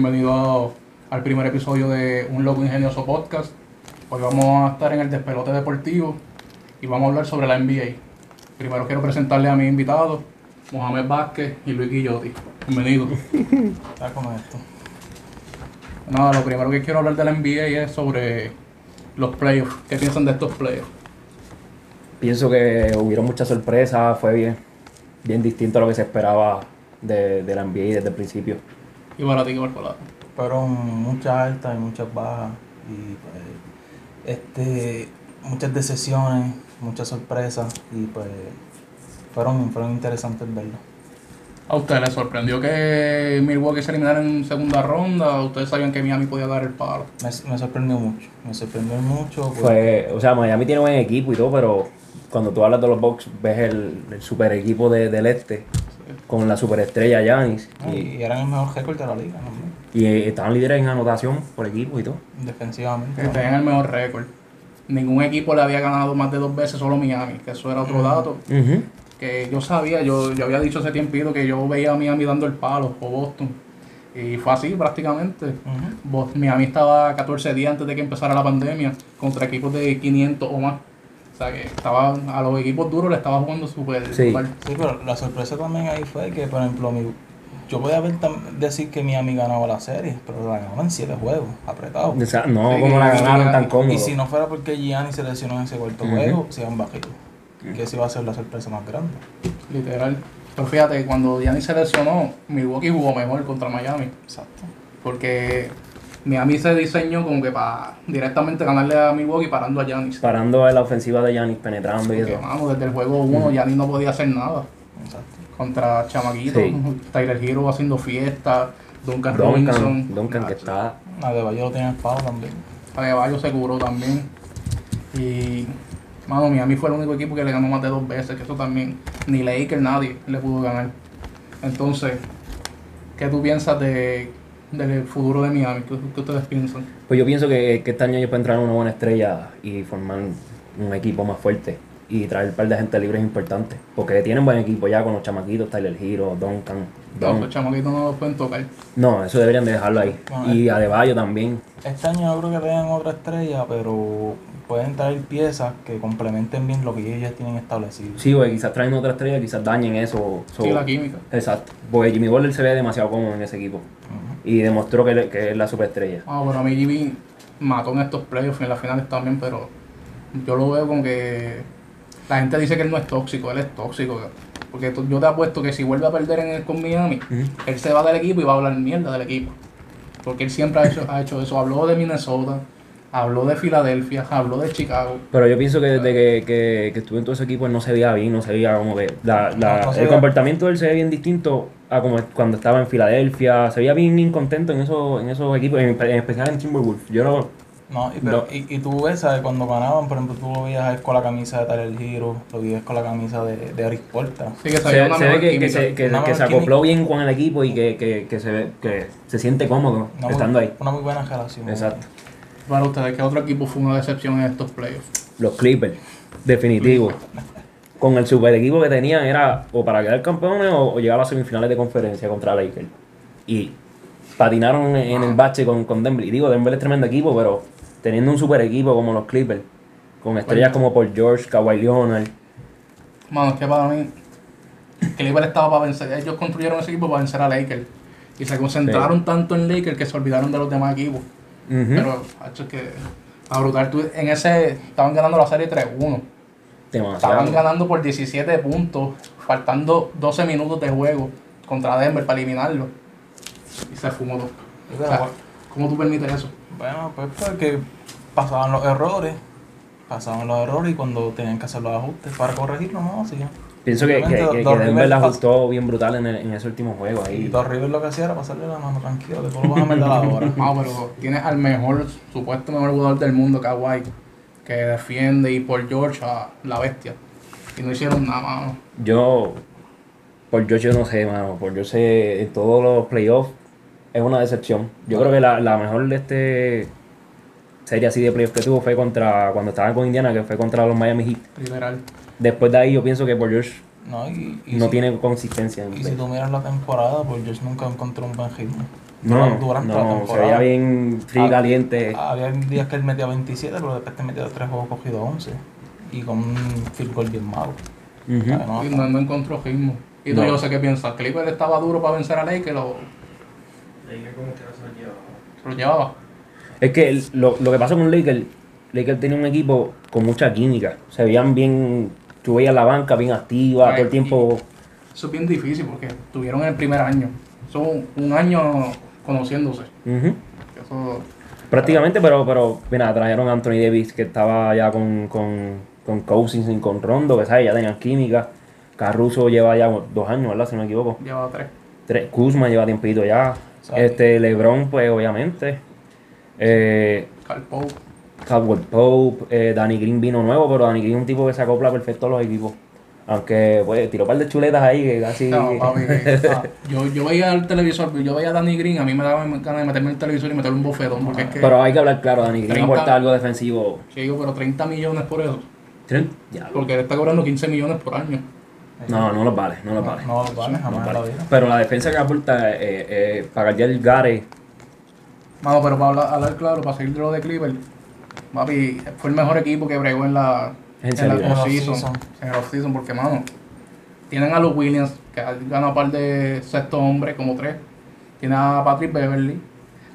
bienvenido al primer episodio de Un Loco Ingenioso Podcast. Hoy vamos a estar en el despelote deportivo y vamos a hablar sobre la NBA. Primero quiero presentarle a mis invitados, Mohamed Vázquez y Luis Guillotti. Bienvenidos. Está con esto. Nada, lo primero que quiero hablar de la NBA es sobre los playoffs. ¿Qué piensan de estos playoffs? Pienso que hubieron muchas sorpresas, fue bien, bien distinto a lo que se esperaba de, de la NBA desde el principio. Y para ti, ¿qué va por Fueron muchas altas y muchas bajas. Y pues, este, muchas decisiones, muchas sorpresas. Y pues fueron, fueron interesantes verlo. ¿A ustedes les sorprendió que Milwaukee se eliminara en segunda ronda? ¿Ustedes sabían que Miami podía dar el palo? Me, me sorprendió mucho. Me sorprendió mucho. porque- Fue, o sea, Miami tiene buen equipo y todo, pero cuando tú hablas de los Bucks, ves el, el super equipo de- del este con la superestrella Giannis y, eran el mejor récord de la liga, ¿no? y, eh, estaban líderes en anotación por equipo y todo. defensivamente. Tenían el mejor récord. Ningún equipo le había ganado más de dos veces, solo Miami, que eso era otro dato. Que yo sabía, yo, yo había dicho hace tiempito que yo veía a Miami dando el palo, o Boston. Y fue así prácticamente. Bos- Miami estaba 14 días antes de que empezara la pandemia contra equipos de 500 o más. O sea que estaba, a los equipos duros le estaba jugando súper Sí. Sí, pero la sorpresa también ahí fue que, por ejemplo, mi, yo podía ver tam- decir que Miami ganaba la serie, pero la ganaban en siete juegos, apretados. O sea, no Sí, como la ganaron tan cómodo. Y si no fuera porque Gianni se lesionó en ese cuarto juego, se iban bajitos. Que esa iba a ser la sorpresa más grande. literal. Pero fíjate, cuando Giannis se lesionó, Milwaukee jugó mejor contra Miami. Exacto. Porque Miami se diseñó como que para directamente ganarle a Milwaukee parando a Giannis. Parando a la ofensiva de Giannis, penetrando y eso. vamos, desde el juego 1 Giannis no podía hacer nada. Exacto. Contra Chamaquito, Sí. Tyler Hero haciendo fiesta, Duncan, Duncan, Robinson. Duncan que está... Adebayo lo tenía espada también. Adebayo se curó también. Y, mano, Miami fue el único equipo que le ganó más de dos veces, que eso también, ni Lakers, nadie le pudo ganar. Entonces, ¿qué tú piensas de, del futuro de Miami? ¿Qué, qué ustedes piensan? Pues yo pienso que, que este año ellos pueden traer una buena estrella y formar un equipo más fuerte y traer un par de gente libre es importante. Porque tienen buen equipo ya con los chamaquitos, Tyler Hero, Duncan. No, Don- los chamaquitos no los pueden tocar. No, eso deberían de dejarlo ahí. Bueno, Y Adebayo también. Este año yo creo que tengan otra estrella, pero pueden traer piezas que complementen bien lo que ellos ya tienen establecido. Sí, güey, quizás traen otra estrella, quizás dañen eso. So- Sí, la química. Exacto. Porque Jimmy Butler se ve demasiado cómodo en ese equipo. Y demostró que, le- que es la superestrella. Ah, bueno, a mí Jimmy mató en estos playoffs y en las finales también, pero yo lo veo como que la gente dice que él no es tóxico, él es tóxico. Porque yo te apuesto que si vuelve a perder en el, con Miami, él se va del equipo y va a hablar mierda del equipo. Porque él siempre ha hecho, ha hecho eso. Habló de Minnesota, habló de Filadelfia, habló de Chicago. Pero yo pienso que desde que, que, que estuve en todo ese equipo él no se veía bien, no se veía como que... La, la- No, no el veía- comportamiento de él se ve bien distinto a como cuando estaba en Filadelfia. Se veía bien incontento en esos, en esos equipos, en, en especial en Timberwolves. Yo no... No, y, pero, No. y, y tú ves, ¿sabes? Cuando ganaban, por ejemplo, tú lo veías con la camisa de Tyler Hero, lo veías con la camisa de, de Eric Porta. Así que se, Se, se ve que, que se, que, que se acopló bien con el equipo y que, que, que se, ve- que se siente cómodo Una muy- estando ahí. Una muy buena relación. Exacto. Para ustedes, ¿qué otro equipo fue una decepción en estos playoffs? Los Clippers, definitivo. Con el super equipo que tenían era o para quedar campeones o, o llegar a las semifinales de conferencia contra Lakers. Y patinaron en el bache con, con Denver. Y digo, Denver es tremendo equipo, pero teniendo un super equipo como los Clippers, con estrellas como Paul George, Kawhi Leonard. Mano, es que para mí, Clippers estaba para vencer. Ellos construyeron ese equipo para vencer a Lakers. Y se concentraron tanto en Lakers que se olvidaron de los demás equipos. Ujú. Pero, hacho, es que a brutal, tú- en ese estaban ganando la serie 3-1. Estaban ganando por 17 puntos, faltando 12 minutos de juego contra Denver para eliminarlo. Y se fumó todo. O sea, ¿Cómo tú permites eso? Bueno, pues porque pasaban los errores, pasaban los errores y cuando tenían que hacer los ajustes para corregirlos, no, sí. Pienso que, que, que- Denver la ajustó bien brutal en, el- en ese último juego. Y Ahí. Dos Rivers lo que hacía era pasarle la mano tranquilo, tú lo vas a meter ahora. No, pero tienes al mejor, supuesto mejor jugador del mundo, Kawhi, que defiende y por George a la bestia. Y no hicieron nada, mano. Yo, por George, yo no sé, mano. Por George, sé, en todos los playoffs es una decepción. Yo creo que la, la mejor de este serie así de playoffs que tuvo fue contra cuando estaban con Indiana, que fue contra los Miami Heat. Literal. Después de ahí, yo pienso que por George No, y, y no si, tiene consistencia en y si tú miras la temporada, pues George nunca encontró un buen ritmo. No, durante la no, se temporada. veía bien frío y caliente. Había días que él metía 27, pero después te metía 3 juegos cogidos 11. Y con un field goal bien malo. ¿sabes? No, Y no, no encontró ritmo. Y tú No. yo sé qué piensas. Clipper estaba duro para vencer a Lakers o se lo llevaba. Es que el- lo, lo que pasó con Lakers, Lakers tenía un equipo con mucha química. Se veían bien, tú veías la banca bien activa, todo el tiempo. Eso es bien difícil porque estuvieron en el primer año. Son un año conociéndose. Eso, Prácticamente, pero, pero mira, trajeron a Anthony Davis que estaba ya con, con, con Cousins y con Rondo, que sabes, ya tenían química. Caruso lleva ya dos años, ¿verdad? Si no me equivoco. llevaba tres. Tres, Kuzma lleva tiempito ya. Este, LeBron, pues obviamente. Eh, Carl Pope. Caldwell Pope, eh, Danny Green vino nuevo, pero Danny Green es un tipo que se acopla perfecto a los equipos. Aunque pues tiró un par de chuletas ahí que casi. No, papi, ah, yo, yo veía el televisor, yo veía a Danny Green, a mí me daba ganas de meterme en el televisor y meterle un bofetón, porque es que, Pero hay que hablar claro, Danny Green 30. aporta algo defensivo. sí, pero 30 millones por eso, Ya. porque él está cobrando 15 millones por año. No, no los vale, no los vale. No, no vale No jamás en vale. la vida. Pero la defensa que aporta, eh, eh, pagar ya el Gare, Mano, pero para hablar, hablar claro, para seguir de lo de Clipper, papi, fue el mejor equipo que bregó en la, ¿En en la off-season, en el off-season, porque, mano, tienen a los Williams, que han ganado par de sexto hombre, como tres, tienen a Patrick Beverly,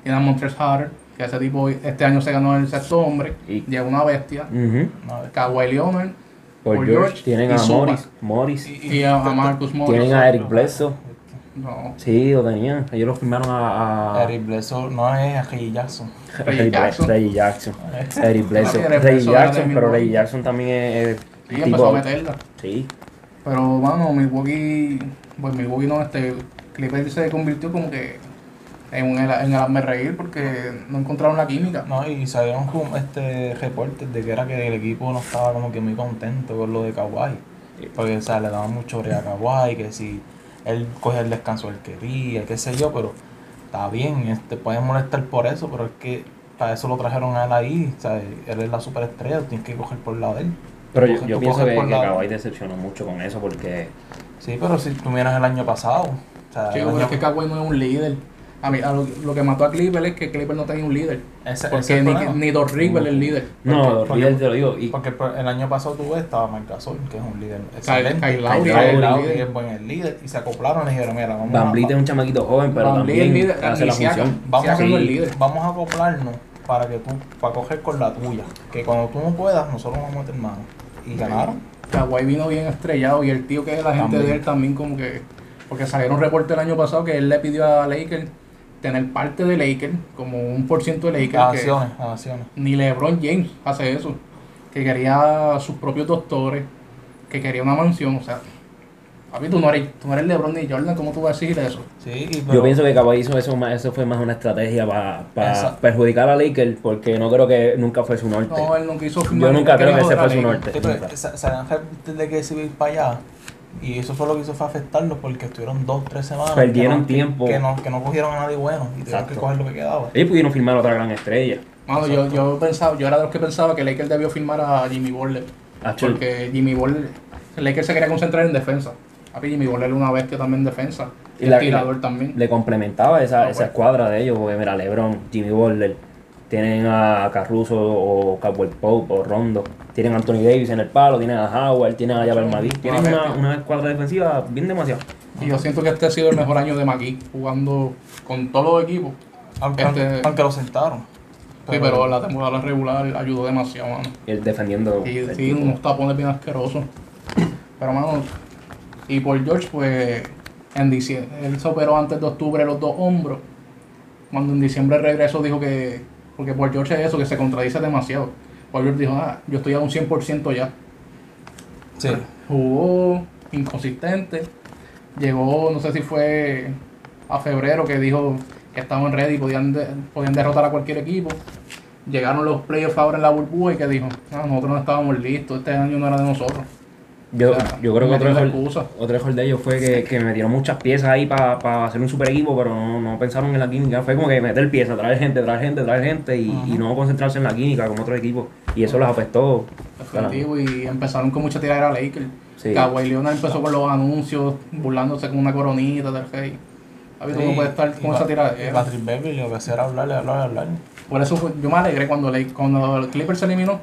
tienen a Montrezl Harrell, que ese tipo este año se ganó el sexto hombre, Y- lleva una bestia, ujú, No, Kawhi Leonard, por George, George tienen y a. Morris, Morris, y a, a Marcus Morris. tienen a Eric Bledsoe, No, sí, lo tenían, ellos lo firmaron a, a Eric Bledsoe no es Reggie Jackson. Reggie Jackson. Reggie Jackson, Eric Bledsoe, Papi, Eric Reggie Bledsoe era Jackson, pero. Reggie Jackson también es, es sí, tipo- empezó a meterla. sí, Pero, mano, Milwaukee, pues Milwaukee no, este, Clipper se convirtió como que en, un, en el hazme reír porque no encontraron la química. No, y salieron este reportes de que era que el equipo no estaba como que muy contento con lo de Kawhi. Porque, o sea, le daban mucho brea a Kawhi, que si él cogía el descanso él quería, qué sé yo, pero está bien, este, pueden molestar por eso, pero es que para eso lo trajeron a él ahí, o sea, él es la superestrella, tienes que coger por el lado de él. pero yo, Coge- pienso que, que. Kawhi decepcionó mucho con eso porque Sí, pero si tú miras el año pasado, o sea, Sí, el pero año- es que Kawhi no es un líder. A mí, a lo, lo que mató a Clipper es que Clipper no tenía un líder. ese- ese Porque es el ni, ni Rivers es el líder. no, porque- líder te lo digo y Porque el, el año pasado tú ves, estaba Marc Gasol, que es un líder excelente. Kyle Lowry es el buen el líder. Y se acoplaron y dijeron, mira, vamos Van Vliet es un chamaquito joven pero Van también líder, hace ni la Siakam. función Vamos a- es líder. vamos a acoplarnos para que tú, para coger con la tuya. Que cuando tú no puedas, nosotros vamos a meter mano. Y ganaron. Kawhi vino bien estrellado y el tío que es la gente También. de él también como que... Porque salieron reportes el año pasado que él le pidió a Lakers tener parte de Lakers, como un por ciento de Lakers. Que- acciones, acciones. Ni LeBron James hace eso. Que quería sus propios doctores, que quería una mansión. O sea, papi, tú no eres, tú no eres LeBron ni Jordan, ¿cómo tú vas a decir eso? Sí, y yo pero- pienso que Kawhi hizo eso más- eso fue más una estrategia para perjudicar a Lakers porque no creo que nunca fue su norte No, él nunca hizo yo nunca creo que ese fue su norte Sí, pero de que se a ir para allá. Y eso fue lo que hizo fue afectarlos porque estuvieron dos, tres semanas. Perdieron que no, tiempo. Que no, que no cogieron a nadie bueno y tuvieron que coger lo que quedaba. ellos pudieron firmar otra gran estrella Mano, yo, yo pensaba, yo era de los que pensaba que Lakers debió firmar a Jimmy Butler. Acho, Porque Jimmy Butler, Lakers se quería concentrar en defensa. Papi, Jimmy Butler era una bestia también en defensa. Y el tirador también. le complementaba esa, Ah, esa escuadra de ellos, porque mira, LeBron, Jimmy Butler, tienen a Caruso o Caldwell Pope o Rondo, tienen a Anthony Davis en el palo, tienen a Howard, tienen a Jabal tienen Una una, escuadra defensiva bien demasiado. Y yo siento que este ha sido el mejor año de McGee, jugando con todos los equipos. Aunque, Este- aunque lo sentaron. Sí, pero la temporada regular ayudó demasiado, mano. Él defendiendo. Y el sí, tipo. unos tapones bien asquerosos. Pero, mano, y por George, pues, en diciembre, él se operó antes de octubre los dos hombros. Cuando en diciembre regresó, dijo que, porque por George es eso, que se contradice demasiado. George dijo, ah, yo estoy a un 100% ya. Sí. Jugó inconsistente. Llegó, no sé si fue a febrero, que dijo que estaban ready y podían, de- podían derrotar a cualquier equipo. Llegaron los playoffs ahora en la burbuja y que dijo, ah, nosotros no estábamos listos, este año no era de nosotros. Yo, O sea, yo creo que otro error, otro error de ellos fue que, que metieron muchas piezas ahí para hacer un super equipo, pero no, no pensaron en la química. Fue como que meter piezas, traer gente, traer gente, traer gente y, y no concentrarse en la química como otro equipo. Y eso los afectó. Definitivo, y empezaron con mucha tiradera a Lakers. Sí. Kawhi Leonard empezó con los anuncios, burlándose con una coronita del rey. A ver, tú no puedes estar y con esa tiradera. Patrick Beverly lo que hacía era hablarle, hablarle, hablarle. Por eso fue- yo me alegré cuando, le, cuando el Clipper se eliminó.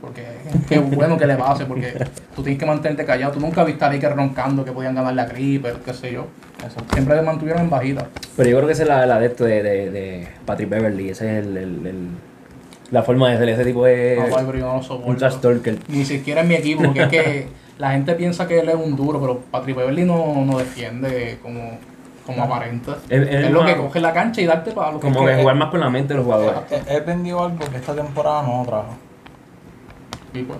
Porque qué bueno que le pase, porque tú tienes que mantenerte callado. Tú nunca viste a Lakers roncando que podían ganarle a Clipper, qué sé yo. Eso. Siempre se mantuvieron en bajita. Pero yo creo que esa es la, la de esto de, de, de Patrick Beverly. Esa es el, el- el- la forma de ser. Ese tipo es No, pero yo no lo un soporto. trash talker. Ni siquiera en mi equipo, porque es que la gente piensa que él es un duro, pero Patrick Beverly no, no defiende como, como aparenta. Es- lo más- que coge la cancha y darte para lo que Como que jugar más con la mente de los jugadores. Él, él vendió algo que esta temporada no trajo. Y pues,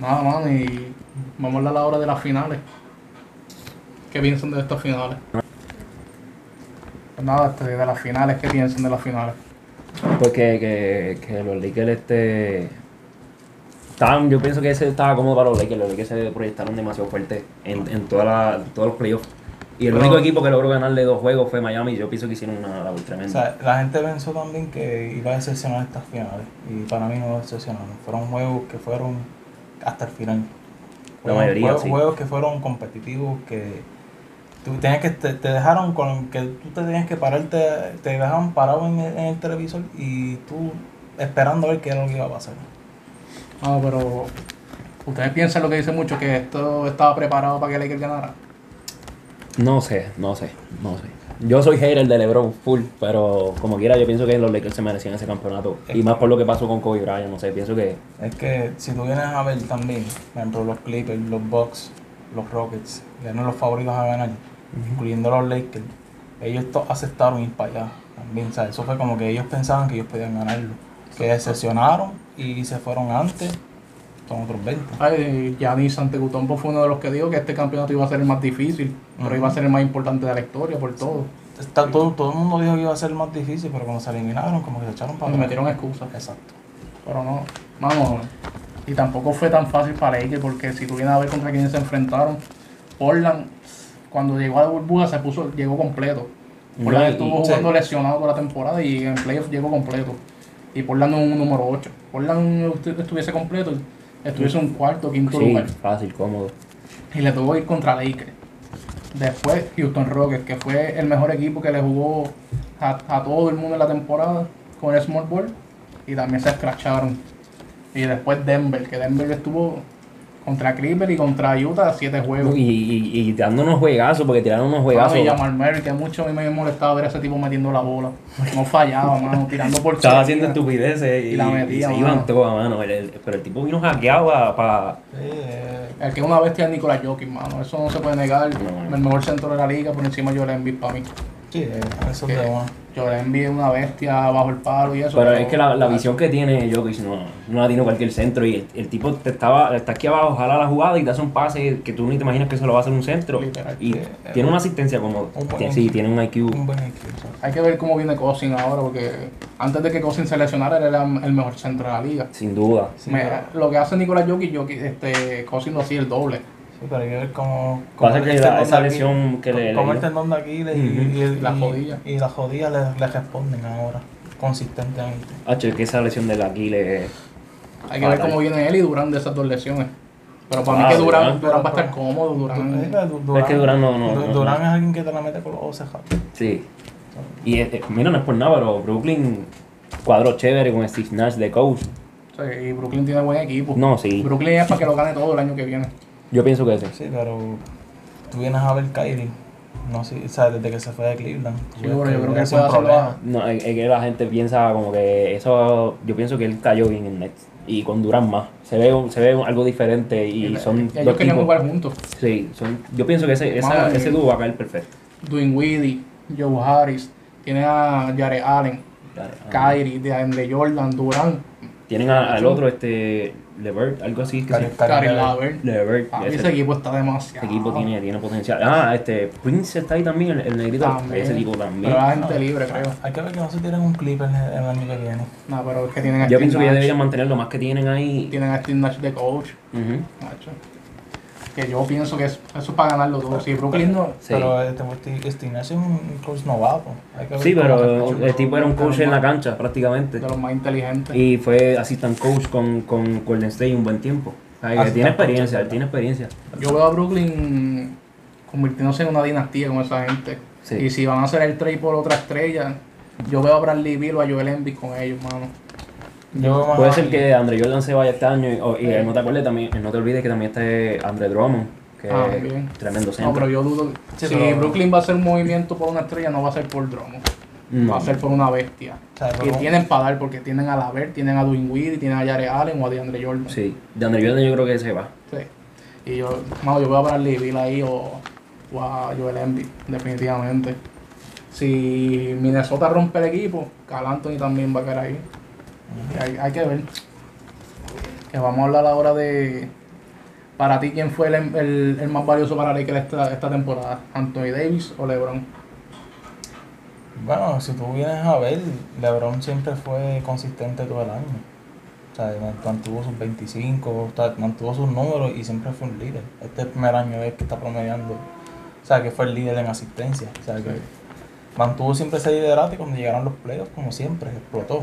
nada más, y vamos a hablar ahora de las finales. ¿Qué piensan de estas finales? Pues nada, este, de las finales, ¿qué piensan de las finales? Porque que, que los Lakers este estaban, yo pienso que ese estaba cómodo para los Lakers, los Lakers se proyectaron demasiado fuerte en, en toda la, todos los playoffs. Y el Pero- único equipo que logró ganarle dos juegos fue Miami y yo pienso que hicieron una labor O tremenda. sea, la gente pensó también que iba a decepcionar estas finales. Y para mí no decepcionaron. Fueron juegos que fueron hasta el final. La Juegos- mayoría, juegos, sí. juegos que fueron competitivos, que tú tenías que te, te dejaron con que tú te tenías que pararte, te dejaron parado en el, en el televisor y tú esperando a ver qué era lo que iba a pasar. No, pero ustedes piensan lo que dicen mucho, que esto estaba preparado para que Lakers ganara. No sé, no sé, no sé. Yo soy hater de LeBron full, pero como quiera yo pienso que los Lakers se merecían ese campeonato. Y más por lo que pasó con Kobe Bryant, no sé, pienso que Es que si tú vienes a ver también, por ejemplo, los Clippers, los Bucks, los Rockets, que eran los favoritos a ganar, incluyendo los Lakers, ellos aceptaron ir para allá también. O sea, eso fue como que ellos pensaban que ellos podían ganarlo. Que decepcionaron y se fueron antes, son otros 20. Ay, Giannis Antetokounmpo fue uno de los que dijo que este campeonato iba a ser el más difícil, pero iba a ser el más importante de la historia por todo. Está, todo, todo el mundo dijo que iba a ser más difícil, pero cuando se eliminaron, como que se echaron para atrás. metieron excusas. Exacto. Pero no, vamos. Y tampoco fue tan fácil para Lakers porque si tú vienes a ver contra quiénes se enfrentaron, Portland, cuando llegó a la burbuja, se puso, llegó completo. No, y- estuvo jugando lesionado toda la temporada y en playoffs llegó completo. Y Portland es un número 8. Portland estu- estuviese completo, estuviese un cuarto, quinto sí, lugar. fácil, cómodo. Y le tocó ir contra Lakers. Después Houston Rockets, que fue el mejor equipo que le jugó a, a todo el mundo en la temporada con el Small Ball. Y también se escracharon. Y después Denver, que Denver estuvo contra Clipper y contra Utah siete juegos. Y, y, y dando unos juegazos, porque tiraron unos juegazos. y Jamal Murray, que mucho a mí me molestaba ver a ese tipo metiendo la bola. No fallaba, mano, tirando por Estaba haciendo estupideces y, Y la metía, y se mano. iban todas, mano. El- el- pero el tipo vino hackeado para... Sí, eh, El que es una bestia es Nicolás Jokic, mano. Eso no se puede negar. No. El mejor centro de la liga por encima de Joel Embiid para mí. Sí, eh, eso es de una. Joel Embiid es una bestia bajo el palo y eso. Pero es que la, la visión que tiene Jokic no, no la tiene cualquier centro y el, el tipo te estaba, está aquí abajo, jala la jugada y te hace un pase que tú ni te imaginas que se lo va a hacer un centro. Literal. Y Sí. tiene una asistencia como... Un sí, tiene un IQ. Un buen equipo. Hay que ver cómo viene Cousin ahora, porque antes de que Cousin se lesionara, él era el mejor centro de la liga. Sin duda. Me- lo que hace Nicolás Jokic, Jokic este, Cousin lo hacía el doble. Sí, pero hay que ver cómo. Pasa cómo que el la- tendón esa de Aquiles- lesión que le- Como le el tendón de Aquiles y, y, Las y- rodillas. Y las rodillas le, le responden ahora, consistentemente. Hacho, es que esa lesión del Aquiles... Hay que ver cómo viene él y Durán de esas dos lesiones. Pero para Ah, mí que Durán, Durán. Durán va a estar cómodo, Du- Durán. Du- Es que Durán no- no- Du- no- Durán no. es alguien que te la mete con los ojos cerrados. Sí. Y eh, mira, no es por nada, pero Brooklyn cuadró chévere con Steve Nash de coach. Sí, y Brooklyn tiene buen equipo. No, sí. Brooklyn es para que lo gane todo el año que viene. Yo pienso que sí. Sí, pero tú vienes a ver Kyrie. No sé, o sea, desde que se fue de Cleveland. Sí, bueno, yo creo que es un problema. No, es, que la gente piensa como que eso. Yo pienso que él cayó bien en Nets. Y con Durán más. Se ve, un- se ve algo diferente y son ellos dos querían jugar juntos. Sí, son, yo pienso que ese, esa- ese y- dúo va a caer perfecto. Dwayne Weedy, Joe Harris, tiene a Jared Allen, Kyrie, de, de Jordan, Durán, Tienen a- al otro, este. Levert, algo así. Que Kyrie- sí. Kyrie Levert. Levert. Ah, ese, ese equipo está demasiado. ese equipo tiene, tiene potencial. Ah, este. Prince está ahí también, el, el negrito. También. Ese equipo también. Pero la gente libre, creo. Hay que ver que no se tiren un clip el, el año que viene. No, pero es que tienen a Yo Steve pienso que ya deberían mantener lo más que tienen ahí. Tienen a Steve Nash de coach. Ujú. macho. Que yo pienso que es- eso es para ganarlo todo. Si Brooklyn no. Sí. Pero este, este, Steve es un coach novato. Sí, pero el tipo era un coach en la cancha prácticamente. De los más inteligentes. Y fue assistant coach con, con Golden State un buen tiempo. Ay, que Hace tiene experiencia, él tiene experiencia. Yo veo a Brooklyn convirtiéndose en una dinastía con esa gente. Sí. Y si van a hacer el trade por otra estrella, yo veo a Bradley Beal o a Joel Embiid con ellos, mano. Yo Puede ser que Andre Jordan se vaya este año y, y no te acuerdes también, no te olvides que también está Andre Drummond, que Ah, es bien. tremendo No, centro. pero yo dudo. Sí, si pero- Brooklyn va a hacer un movimiento por una estrella, no va a ser por Drummond. No. Va a ser por una bestia. O sea, Y tienen para dar, porque tienen a Lavert, tienen a Dwayne Wade, y tienen a Jared Allen o a DeAndre Jordan. Sí, de Andre Jordan yo creo que se va. Sí. Y yo, mano, yo veo a Bradley Beal ahí o, o a Joel Embiid, definitivamente. Si Minnesota rompe el equipo, Cal Anthony también va a caer ahí. Hay, hay que ver. Que vamos a hablar ahora de. Para ti, ¿quién fue el, el- el más valioso para Lakers esta, esta temporada? ¿Anthony Davis o LeBron? Bueno, si tú vienes a ver, LeBron siempre fue consistente todo el año. O sea, mantuvo sus 25, o sea, mantuvo sus números y siempre fue un líder. Este es el primer año es que está promediando. O sea, que fue el líder en asistencia. O sea, que Sí. mantuvo siempre ese liderato y cuando llegaron los playoffs, como siempre, explotó.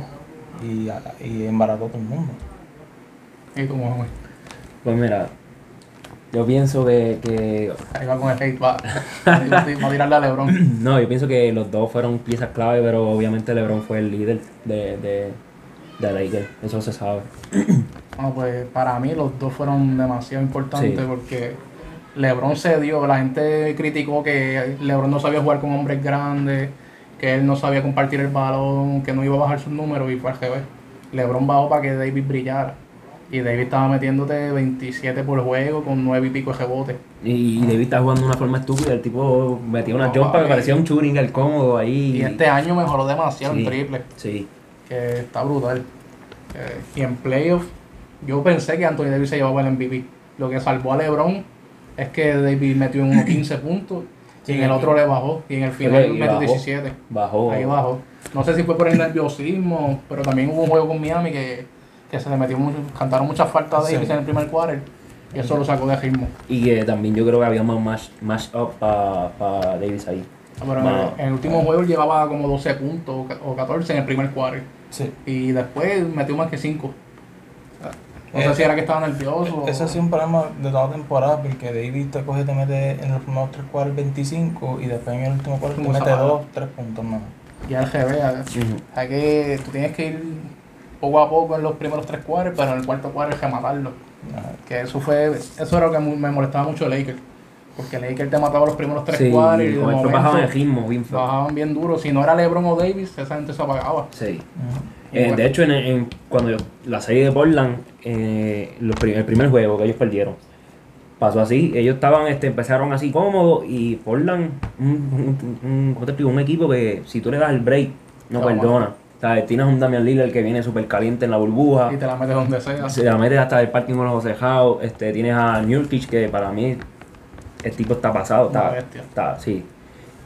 Y, y embarazó a todo el mundo. ¿Y tú, Mohamed? Pues mira, yo pienso que, que Ahí va con el hate, va, va a tirarle a LeBron. no, yo pienso que los dos fueron piezas clave, pero obviamente LeBron fue el líder de, de, de Lakers, eso se sabe. No, pues para mí los dos fueron demasiado importantes Sí. porque LeBron se dio, la gente criticó que LeBron no sabía jugar con hombres grandes, que él no sabía compartir el balón, que no iba a bajar sus números y fue al revés. LeBron bajó para que David brillara y David estaba metiéndote 27 por juego con 9 y pico de rebotes. Y, David está jugando de una forma estúpida, el tipo metía una No, jumpa que parecía un shooting al cómodo ahí. Y este año mejoró demasiado Sí. en triple, Sí, que está brutal. Eh, y en playoffs, yo pensé que Anthony Davis se llevaba el MVP. Lo que salvó a LeBron es que David metió en unos 15 puntos y en el otro le bajó. Y en el final metió bajó. 17. bajó. Ahí bajó. No sé si fue por el nerviosismo, pero también hubo un juego con Miami que, que se le metió mucho, cantaron muchas faltas a Davis Sí. en el primer quarter y eso lo sacó de ritmo. Y que también yo creo que había más match, match up para Davis ahí. Pero en, el, en el último juego llevaba como 12 puntos o 14 en el primer quarter Sí. y después metió más que 5. No Eh, sé si era que estaba nervioso. Ese ha sido un problema de toda la temporada porque David te coge y te mete en los primeros tres cuartos 25 y después en el último cuarto te mete Zavala. 2, 3 puntos más. Ya el GB, hay- hay que, tú tienes que ir poco a poco en los primeros tres cuadros, pero en el cuarto cuadro rematarlo. Que eso fue, eso era lo que me molestaba mucho Lakers. Porque Lakers te mataba los primeros tres Sí, cuadros y de momento bajaban el ritmo bien bajaban bien duro. Si no era LeBron o Davis, esa gente se apagaba. Sí. Y Eh, bueno, de hecho, en, en- cuando yo- la serie de Portland, eh, los el primer juego que ellos perdieron, pasó así. Ellos estaban, este, empezaron así cómodos y Portland, un, un, un- un equipo que si tú le das el break, no perdona. O sea, tienes un Damian Lillard que viene súper caliente en la burbuja. y te la metes donde sea. Se la metes hasta el parking con los ojos cejados. Este, tienes a Nurkic que para mí el tipo está pasado. Una Está, bestia. está, sí.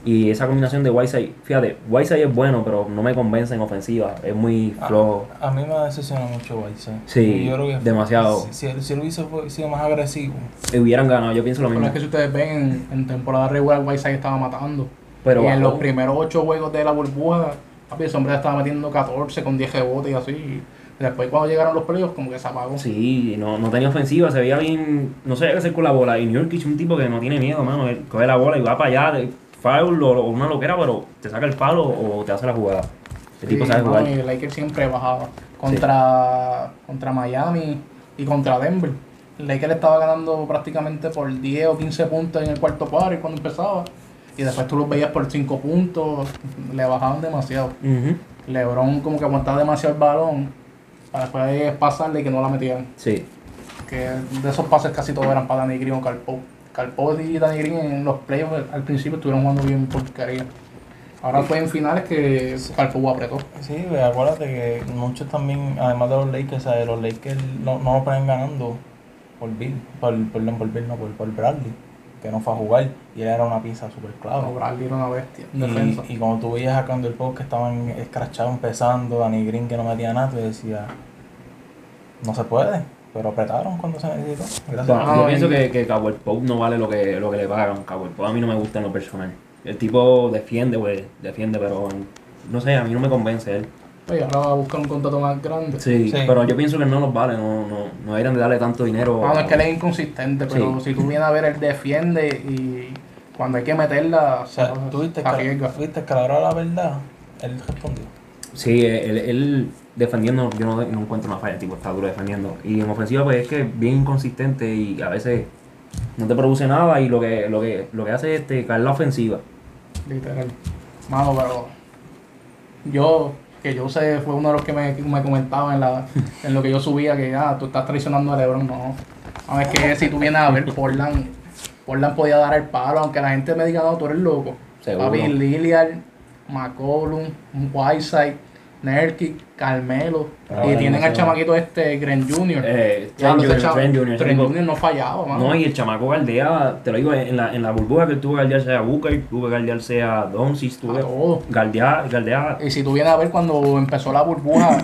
Y esa combinación de Whiteside, fíjate, Whiteside es bueno, pero no me convence en ofensiva. Es muy flojo. A, a mí me ha decepcionado mucho Whiteside. Sí, yo creo que demasiado. Si, si si él hubiese fue- sido más agresivo, hubieran ganado, yo pienso lo Pero mismo. es que si ustedes ven, en, en temporada regular Whiteside estaba matando. Pero y en los primeros ocho juegos de la burbuja, papi, ese hombre estaba metiendo 14 con 10 rebotes y así. Y después cuando llegaron los playoffs, como que se apagó. Sí, no, no tenía ofensiva, se veía bien, no sé qué hacer con la bola. Y Nurkic es un tipo que no tiene miedo, mano. Él coge la bola y va para allá, de foul o, una loquera, pero te saca el palo o te hace la jugada. El tipo Sí, sabe no, jugar. y el Lakers siempre bajaba. Contra, contra Miami y contra Denver. El Lakers estaba ganando prácticamente por 10 o 15 puntos en el cuarto cuadro cuando empezaba. Y después tú los veías por 5 puntos. Le bajaban demasiado. Ujú. LeBron como que aguantaba demasiado el balón. Para después pasarle y que no la metían. Sí. Que de esos pases casi todos eran para Danny Green o Carpo. Carpo y Danny Green en los playoffs al principio estuvieron jugando bien porquería. Ahora fue en finales que Carpo apretó. sí, acuérdate que muchos también, además de los Lakers, ¿sabes? los Lakers no, no lo ponen ganando por Bill, por, perdón, por Bill, no, por, por Bradley, que no fue a jugar y él era una pieza súper clave. No, Bradley era una bestia defensa. Y, cuando tú veías a Candle Pope que estaban escrachados empezando, Danny Green que no metía nada, tú decías, no se puede, pero apretaron cuando se necesitó. Gracias. Bueno, Ah, yo y- pienso que, que Cowboy Pope no vale lo que, lo que le pagan. Cowboy Pope a mí no me gusta en lo personal. El tipo defiende, güey, defiende, pero no sé, a mí no me convence él. Pues ahora va a buscar un contrato más grande. Sí, Sí. pero yo pienso que no los vale, no, no, no deberían de darle tanto dinero. Ah, no, es que él es inconsistente, pero Sí. si tú vienes a ver, él defiende y cuando hay que meterla, O sea, se, tú viste que, viste que a la hora de la verdad, él respondió. Sí, él, él defendiendo, yo no, no encuentro una falla, tipo está duro defendiendo. Y en ofensiva, pues es que es bien inconsistente y a veces no te produce nada y lo que, lo que, lo que hace es este, caer la ofensiva. Literal. Mano, pero yo, que yo sé, fue uno de los que me, me comentaba en, la, en lo que yo subía, que ah, tú estás traicionando a LeBron. No. No, es que si tú vienes a ver, Portland, Portland podía dar el palo, aunque la gente me diga, no, tú eres loco. Seguro. Papi, Lillard, McCollum, Whiteside, Nerkic, Carmelo. Ah, y tienen al chamaquito este, Grant Jr. Eh, Ya, Trent Jr., Trent Jr., Trent no fallaba, mano. No, y el chamaco galdea, te lo digo, en la, en la burbuja que él tuvo que galdearse a Booker, tuvo que galdearse a Doncic, tuvo A que todo. galdear, galdear. Y si tú vienes a ver cuando empezó la burbuja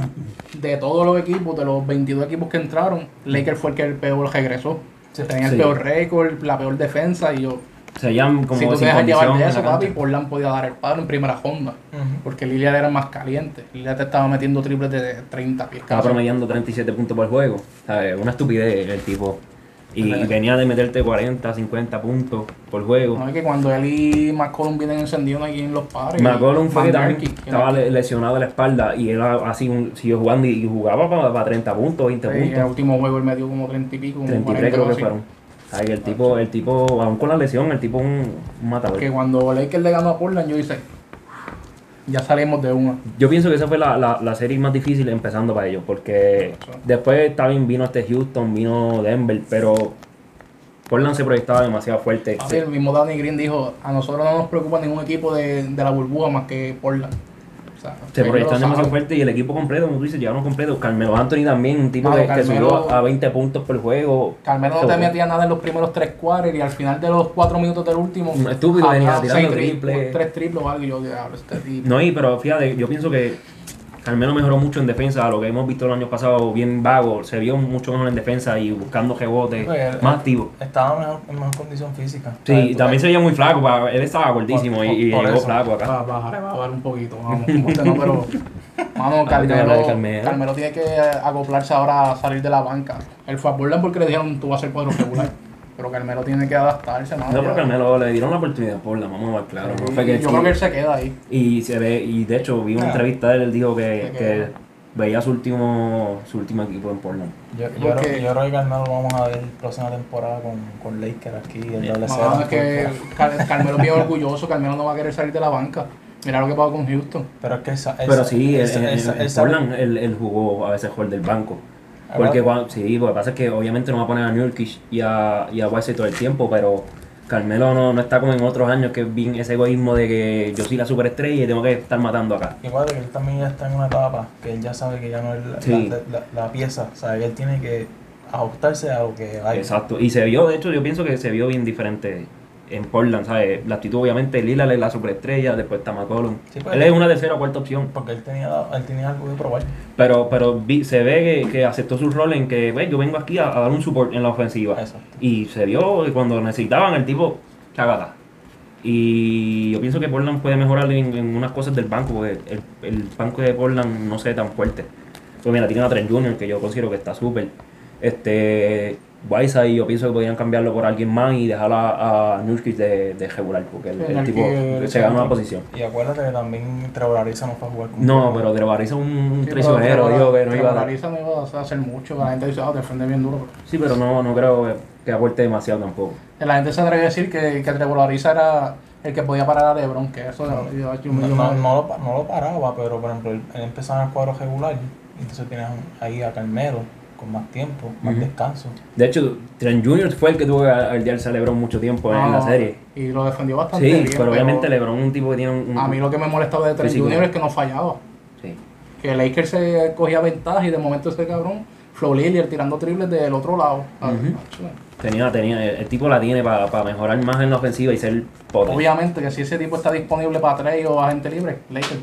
de todos los equipos, de los 22 equipos que entraron, Lakers fue el que el peor regresó. Tenía Sí. el peor récord, la peor defensa y yo, Se veían como si tú sin dejas llevar condición de eso, papi. Portland podía dar el palo en primera ronda. Porque Lillard era más caliente. Lillard te estaba metiendo triples de 30 pies. Estaba promediando 37 puntos por juego. ¿sabes? Una estupidez el tipo. Y, y venía de meterte 40, 50 puntos por juego. No es que cuando él y McCollum vienen encendidos aquí en los pares. McCollum fue que estaba lesionado de la espalda y él así un- siguió jugando y, jugaba para, 30 puntos, 20 Sí, en el puntos, último juego él metió como 30 y pico, como 33 40 creo que así. fueron. ¿Sabes? El tipo, el tipo, aún con la lesión, el tipo un, un matador. Que cuando Lakers le ganó a Portland, yo hice, ya salimos de una. Yo pienso que esa fue la, la, la serie más difícil empezando para ellos, porque después también vino este Houston, vino Denver, pero Portland se proyectaba demasiado fuerte. Así el mismo Danny Green dijo, a nosotros no nos preocupa ningún equipo de, de la burbuja más que Portland. Sea, Se proyectan demasiado fuerte y el equipo completo, como tú dices, llegaron completo. Carmelo Anthony también, un tipo que, subió a 20 puntos por juego. Carmelo no te metía nada en los primeros tres cuartos y al final de los cuatro minutos del último... Un estúpido, venía tirando seis tri- triple. Tres triples o algo y yo, diablo, este tipo. No, y pero fíjate, yo pienso que Carmelo mejoró mucho en defensa, lo que hemos visto el año pasado, bien vago, se vio mucho mejor en defensa y buscando rebotes, más activo. Estaba mejor, en mejor condición física. Sí, también ves- se veía muy flaco, pa- él estaba gordísimo Por- y, y por- por llegó eso. flaco acá. Va, bajar, va a bajar un poquito, vamos. no, pero, mano, Carmelo, Carmelo. Carmelo tiene que acoplarse ahora a salir de la banca. Él fue a Portland porque le dijeron tú vas a ser cuadro regular. Pero Carmelo tiene que adaptarse, mano. No, pero. Carmelo le dieron la oportunidad por la vamos a ver claro. no fue que yo sí. creo que él se queda ahí. Y se ve, y de hecho vi una entrevista de él, él dijo que, que veía su último, su último equipo en Portland. Yo, yo, creo, yo creo que Carmelo lo vamos a ver próxima temporada con, con Lakers aquí, el doble No, cero. es que Car- Carmelo es orgulloso, Carmelo no va a querer salir de la banca. Mira lo que pasó con Houston. Pero es que esa, Pero esa- sí, esa- en, en- esa- en esa- Portland él, él jugó a veces jugar del banco. Porque sí, lo que pasa es que obviamente no va a poner a Nurkic y a, y a Whiteside todo el tiempo, pero Carmelo no, no está como en otros años que es bien ese egoísmo de que yo soy la superestrella y tengo que estar matando acá. Igual que él también ya está en una etapa que él ya sabe que ya no es la, Sí. la- la- la pieza, o sea, que él tiene que ajustarse a lo que hay. Exacto. Y se vio, de hecho, yo pienso que se vio bien diferente en Portland, ¿sabes? La actitud, obviamente, Lillard es la superestrella, después está McCollum. Sí, pues. él es una tercera o cuarta opción. Porque él tenía, él tenía algo de probar. Pero, pero vi- se ve que, que aceptó su rol en que, "Ve, yo vengo aquí a, a dar un support en la ofensiva. Exacto. Y se vio que cuando necesitaban el tipo, cagada. Y yo pienso que Portland puede mejorar en, en unas cosas del banco, porque el, el banco de Portland no se ve tan fuerte. Pues mira, tiene a Trent Jr., que yo considero que está súper. Este, Whiteside, yo pienso que podrían cambiarlo por alguien más y dejar a, a Nurkic de, de regular, porque el, el tipo se gana una posición. Y acuérdate que también Trevor Ariza no fue a jugar con No, pero de Bariza es un Sí, traicionero, digo que no iba a dar. Ariza no iba a hacer mucho. La gente dice, ah, defiende bien duro. Sí, pero no, no creo que, que aporte demasiado tampoco. La gente se atreve a decir que, que Trevor Ariza era el que podía parar a LeBron, que eso yo, yo, yo- No, yo- no, no lo, no lo paraba, pero por ejemplo, él, él empezaba en el cuadro regular, y entonces tienes ahí a Carmelo con más tiempo, más descanso. De hecho, Trent Jr. fue el que tuvo que aldearse a LeBron mucho tiempo en la no, serie. Y lo defendió bastante Sí, bien. pero obviamente LeBron es un tipo que tiene un... un- A mí lo que me molestaba de Trent Físico. Jr. es que no fallaba. sí. Que Lakers se cogía ventaja y de momento ese cabrón, Flo Lillard tirando triples del otro lado. Ah. Tenía, tenía, el, tipo la tiene para mejorar más en la ofensiva y ser potente. Obviamente que si ese tipo está disponible para trade o agente libre, Lakers.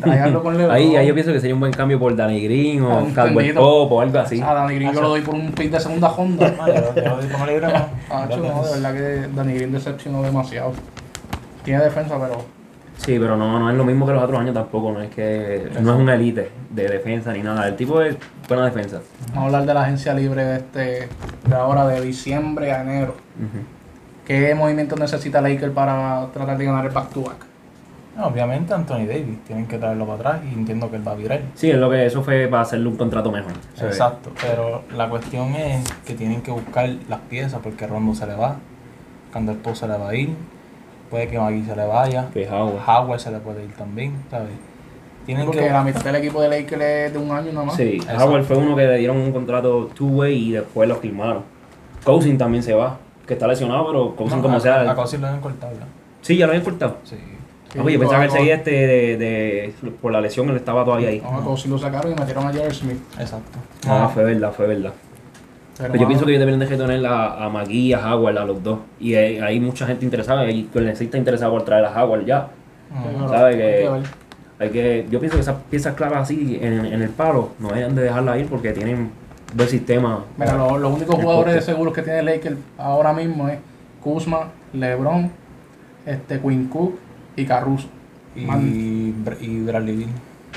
Tráiganlo con LeBron. Ahí, ahí yo pienso que sería un buen cambio por Danny Green o Caldwell. Pope o algo así. A Danny Green yo lo doy por un pick de segunda ronda. Ah, yo, yo lo di como libre, no. De verdad que Danny Green decepcionó demasiado. Tiene defensa, pero Sí, pero no, no es lo mismo que los otros años tampoco, no es que no es una elite de defensa ni nada. El tipo es buena defensa. Vamos a hablar de la agencia libre de, este, de ahora, de diciembre a enero. ¿Qué movimiento necesita Lakers para tratar de ganar el back-to-back? No, obviamente Anthony Davis, tienen que traerlo para atrás y entiendo que él va a virar. Sí, es lo que eso fue para hacerle un contrato mejor. Exacto, pero la cuestión es que tienen que buscar las piezas porque Rondo se le va, Candel Poe se le va a ir, puede que Magui se le vaya, Que Howard. Howard se le puede ir también, ¿sabes? Tienen Porque que la mitad del equipo de Lakers es de un año nada más. Sí, Exacto. Howard fue uno que le dieron un contrato two-way y después lo firmaron. Cousin también se va, que está lesionado, pero Cousin No, como a, sea. a Cousins lo deben cortar ya. Sí, ya lo habían cortado. Sí. Ah, pues yo pensaba que él no, seguía este de, de- por la lesión, él estaba todavía ahí. No, a Cousins lo sacaron y metieron a Jared Smith. Exacto. Ah, fue verdad, fue verdad. Pero, Pero yo pienso que ellos deberían de tener a, a McGee y a Howard, a los dos. Y hay, hay mucha gente interesada, y Golden State está interesado por traer a Howard ya. hay que-. Hay que, yo pienso que esas piezas claras así en, en el palo no deben de dejarla ir porque tienen buen sistema. Mira, lo- los únicos jugadores corte. seguros que tiene Lakers ahora mismo es Kuzma, LeBron, este Quinn Cook y Caruso. Y, Man. Y Bradley Beal.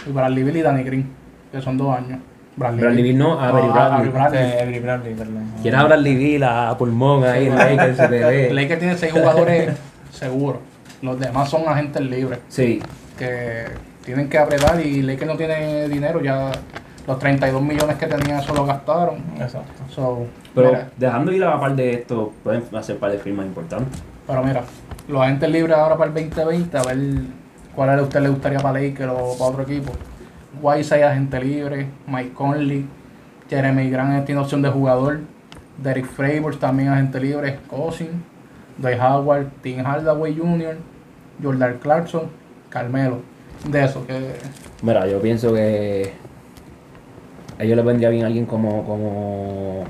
Y Bradley Bill y Danny Green, que son dos años. Bradley Beal no, a Avery Bradley. Bradley. Bradley, a Bradley Beal a pulmón ahí en Lakers, se te ve. Lakers tiene seis jugadores seguros. Los demás son agentes libres Sí, que tienen que apretar y Lakers no tiene dinero. Ya los 32 millones que tenía eso lo gastaron. Exacto. So, pero mira, dejando ir a la par de esto, pueden hacer par de firmas importantes. Pero mira, los agentes libres ahora para el 2020, a ver cuál a usted le gustaría para Lakers o para otro equipo. Whiteside agente libre, Mike Conley, Jeremy Grant tiene opción de jugador, Derek Favors también agente libre, Cousin, Dwight Howard, Tim Hardaway Jr., Jordan Clarkson, Carmelo. De eso, que Mira, yo pienso que a ellos les vendría bien alguien como. como...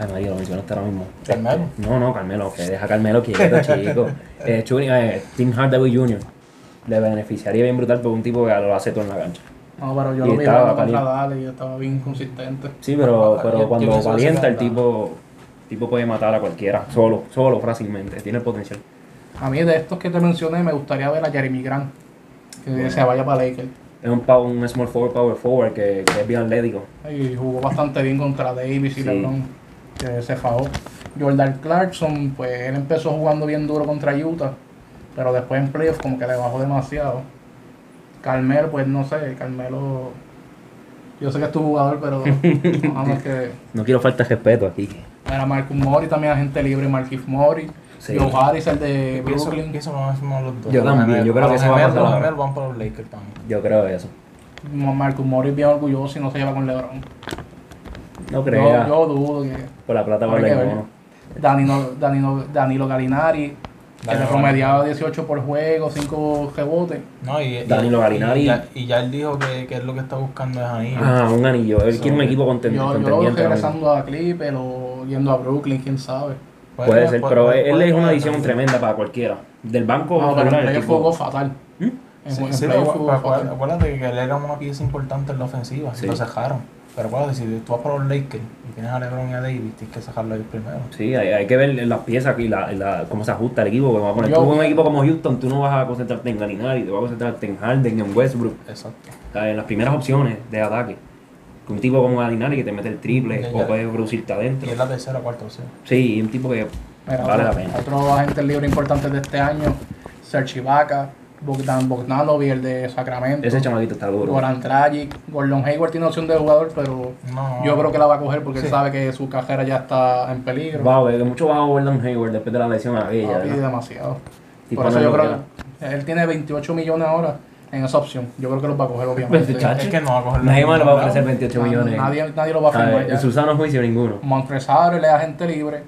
Ay, María, lo mencionaste ahora mismo. Carmelo. No, no, Carmelo, que deja a Carmelo quieto, chico. Eh, Chuni- eh, Tim Hardaway Jr. le beneficiaría bien brutal por un tipo que lo hace todo en la cancha. no, pero yo Y lo jugando contra. Dallas y estaba bien consistente. Sí, pero, Ah, pero yo cuando calienta el tipo, tipo puede matar a cualquiera, solo, solo, fácilmente, tiene el potencial. A mí de estos que te mencioné me gustaría ver a Jeremy Grant, que se vaya para Lakers. Es un, un small forward, power forward que, que es bien atlético. Y jugó bastante bien contra Davis y Sí. LeBron, que se fajó. Jordan Clarkson, pues él empezó jugando bien duro contra Utah, pero después en playoffs como que le bajó demasiado. Carmelo, pues no sé, Carmelo, yo sé que es tu jugador, pero que... No quiero falta de respeto aquí. Era Marcus Mori también agente libre, Marquis Mori, Sí. Joe Harris, el de Brooklyn, pienso los dos. Yo también, yo creo que Los eso va a gemelos- pasar Los gemelos van para los Lakers también. Yo creo eso. Marcus Mori es bien orgulloso y no se lleva con LeBron. No Yo, crea. yo dudo que... Por la plata vale que mono. Danilo, Danilo, Danilo Galinari, que Danilo promediaba 18 por juego, 5 rebotes. No, y, y- Danilo Gallinari. Y, ya, y ya él dijo que, que es lo que está buscando es anillo. Ah, un anillo. Él quiere un equipo content- Yo, yo regresando a Clipper o yendo a Brooklyn, quién sabe. Puede ser, pero puede- él puede es una adición tremenda para cualquiera. Del banco No, pero el playoff tipo- jugó fatal. ¿Mm? En, Sí, en sí, acuérdate, fatal. acuérdate que él era una pieza importante en la ofensiva Sí. y lo cejaron. Pero acuérdate, si tú vas para los Lakers y tienes a LeBron y a Davis, tienes que cejarlo ellos primero. Sí, hay, hay que ver las piezas y la, la- cómo se ajusta el equipo. Porque vamos a poner, Yo- tú en un equipo como Houston, tú no vas a concentrarte en Galinari, te vas a concentrarte en Harden, en Westbrook, Exacto. en las primeras opciones de ataque. Que Un tipo como Galinari que te mete el triple Ya, o puede producirte Y adentro. es la tercera o cuarta opción. Sí, y un tipo que Mira, vale la otro- pena. Otros agentes libres importantes de este año, Serge Ibaka, Bogdan Bogdanovic, el de Sacramento, Ese chamaquito está duro. Goran Dragic, Gordon Hayward tiene opción de jugador, pero No, yo creo que la va a coger porque Sí. él sabe que su carrera ya está en peligro. Va a ver, que mucho va a Gordon Hayward después de la lesión aquella. Papi, ¿no? demasiado. Tipo, Por eso yo creo que él tiene 28 millones ahora en esa opción. Yo creo que los va a coger, obviamente. Es que no va a coger Nadie más le va a ofrecer ningún 28 Nadie- millones. Nadie, nadie lo va a firmar. En su sano juicio, ninguno. Montrezl él es agente libre.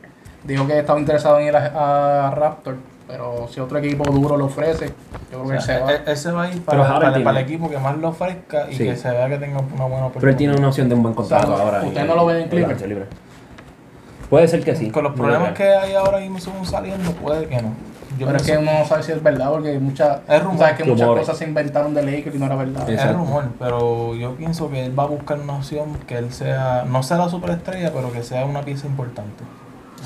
Dijo que estaba interesado en ir a, a Raptor. Pero si otro equipo duro lo ofrece, yo creo que. O sea, él se va. e- Ese va a ir para, el equipo que más lo ofrezca y Sí. que se vea que tenga una buena oportunidad. Pero él tiene una opción de un buen contrato O sea, ahora. ¿usted no lo ve en Clippers? libre. Puede ser que sí. Con los problemas que hay ahora mismo saliendo, puede que no. Yo pero es que uno no sabe si es verdad, porque muchas, Es rumor. sabes que muchas cosas se inventaron de Lakers y no era verdad. Sí. Es Exacto. rumor, pero yo pienso que él va a buscar una opción que él sea, no sea la superestrella, pero que sea una pieza importante.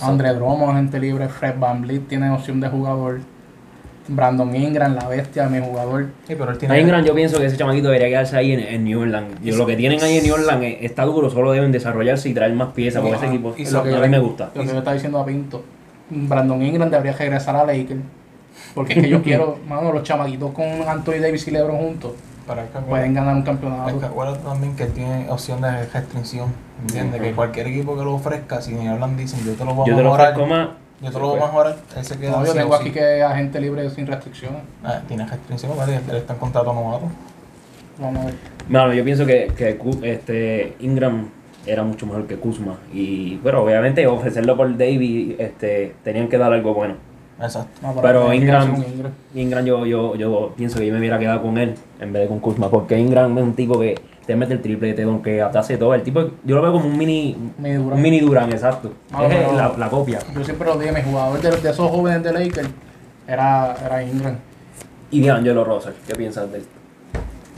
Andre Dromo, agente libre. Fred Van Vliet tiene opción de jugador. Brandon Ingram, la bestia, mi jugador. Sí, pero él A tiene. Ingram yo pienso que ese chamaquito debería quedarse ahí en, en New Orleans. Lo que tienen ahí en New Orleans es- está duro, solo deben desarrollarse y traer más piezas porque ese equipo y a so- mí me gusta. Lo que yo estaba diciendo a Pinto. Brandon Ingram debería regresar a Lakers. Porque es que yo quiero, mano, los chamaquitos con Anthony Davis y LeBron juntos Pueden ganar un campeonato. acuérdate también que tiene opción de restricción, ¿entiendes? Que cualquier equipo que lo ofrezca, si ni hablan, dicen yo te lo voy a Yo te lo mejorar, yo te lo voy a mejorar, él se queda No, yo tengo sí. aquí que agente libre sin restricciones. Ah, tiene restricción, ¿vale? él está en contrato novato. Vamos a ver. Mano, yo pienso que, que este, Ingram era mucho mejor que Kuzma. Y, pero obviamente ofrecerlo por Davis, este, tenían que dar algo bueno. Exacto. No, Pero Ingram- Ingram. Ingram yo, yo, yo pienso que yo me hubiera quedado con él en vez de con Kuzma. Porque Ingram es un tipo que te mete el triple, te donkea, te hace todo. El tipo, yo lo veo como un mini, Mini Durant. un mini Durán, exacto. Es la, la copia. Yo siempre lo dije, mi jugador de, de esos jóvenes de Lakers era, era Ingram. Y D'Angelo Russell, ¿qué piensas de esto?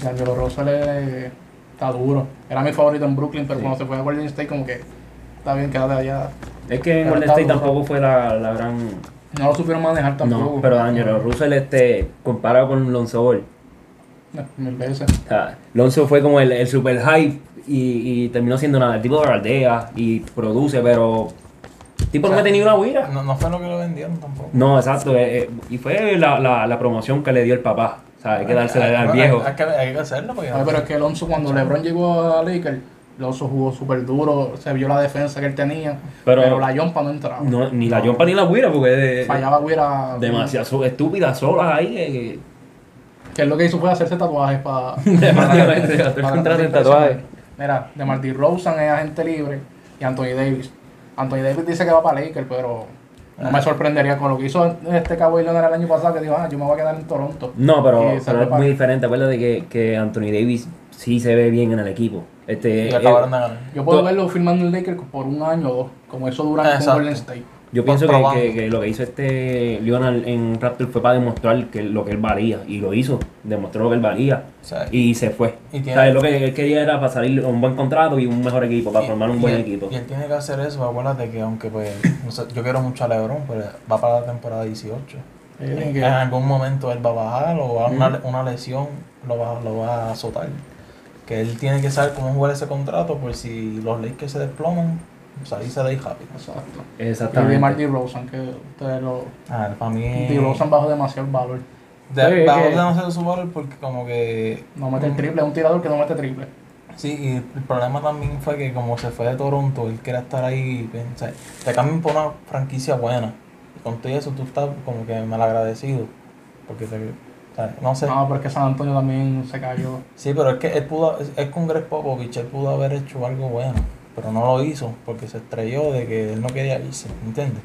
D'Angelo Russell es- está duro. Era mi favorito en Brooklyn, pero Sí. cuando se fue a Golden State como que está bien, quédate allá. Es que en Golden State duro. tampoco fue la, la gran... No lo supieron manejar tampoco. No, pero D'Angelo Russell, este, comparado con Lonzo Ball, Eh, Mil veces. O sea, Lonzo fue como el, el super hype y, y terminó siendo nada. El tipo de aldea y produce, pero tipo no me tenía una huira. No, no fue lo que lo vendieron tampoco. No, exacto. eh, eh, y fue la, la, la promoción que le dio el papá. O sea, hay que dársela al viejo. Hay, hay que, hay que hacerlo porque Ay, pero es que Alonso cuando LeBron llegó a Lakers, Alonso jugó súper duro, se vio la defensa que él tenía, Pero- pero, la Jompa no entraba. No, ni la Jompa ni la huira, porque Fallaba Guira. demasiado estúpida sola ahí. que- Que es lo que hizo fue hacerse tatuajes para. Hacer tatuajes. Mira, de Marty Rosen es agente libre y Anthony Davis. Anthony Davis dice que va para Lakers, pero no me sorprendería con lo que hizo este Cabo Leonard el año pasado, que dijo, ah, yo me voy a quedar en Toronto. No, pero, es muy diferente. Acuérdate que, que Anthony Davis sí se ve bien en el equipo. Este, y acabaron eh, de ganar. Yo puedo verlo firmando en Lakers por un año o dos, como eso Durant con. Golden State. Yo pienso que, probando. que- que lo que hizo este Leonard en Raptor fue para demostrar que lo que él valía. Y lo hizo. Demostró lo que él valía. O sea, Y se fue. Y tiene- O sea, lo que él quería era para salir un buen contrato y un mejor equipo, para y- formar un buen él- equipo. Y él tiene que hacer eso, acuérdate que aunque pues, no sé, yo quiero mucho a Lebron, pero va para la temporada 18. Eh, tiene que- En algún momento él va a bajar o va a una, una lesión lo va, lo va a azotar. Que él tiene que saber cómo jugar ese contrato por si los Lakers se desploman, pues ahí se da ahí rápido. Exacto. Y de Exactamente. Marty Rosen, que ustedes lo. Ah, para mí... D. Rosen bajó demasiado el valor. de, Sí, bajó que- demasiado su valor porque como que... No mete el triple, es un tirador que no mete triple. Sí, y el problema también fue que como se fue de Toronto, él quería estar ahí, o sea, te cambian por una franquicia buena. Y con todo eso tú estás como que mal agradecido. Porque te, no sé. No, pero es que San Antonio también se cayó. Sí, pero es que él pudo, es, es con Greg Popovich, él pudo haber hecho algo bueno, pero no lo hizo porque se estrelló de que él no quería irse, ¿entiendes?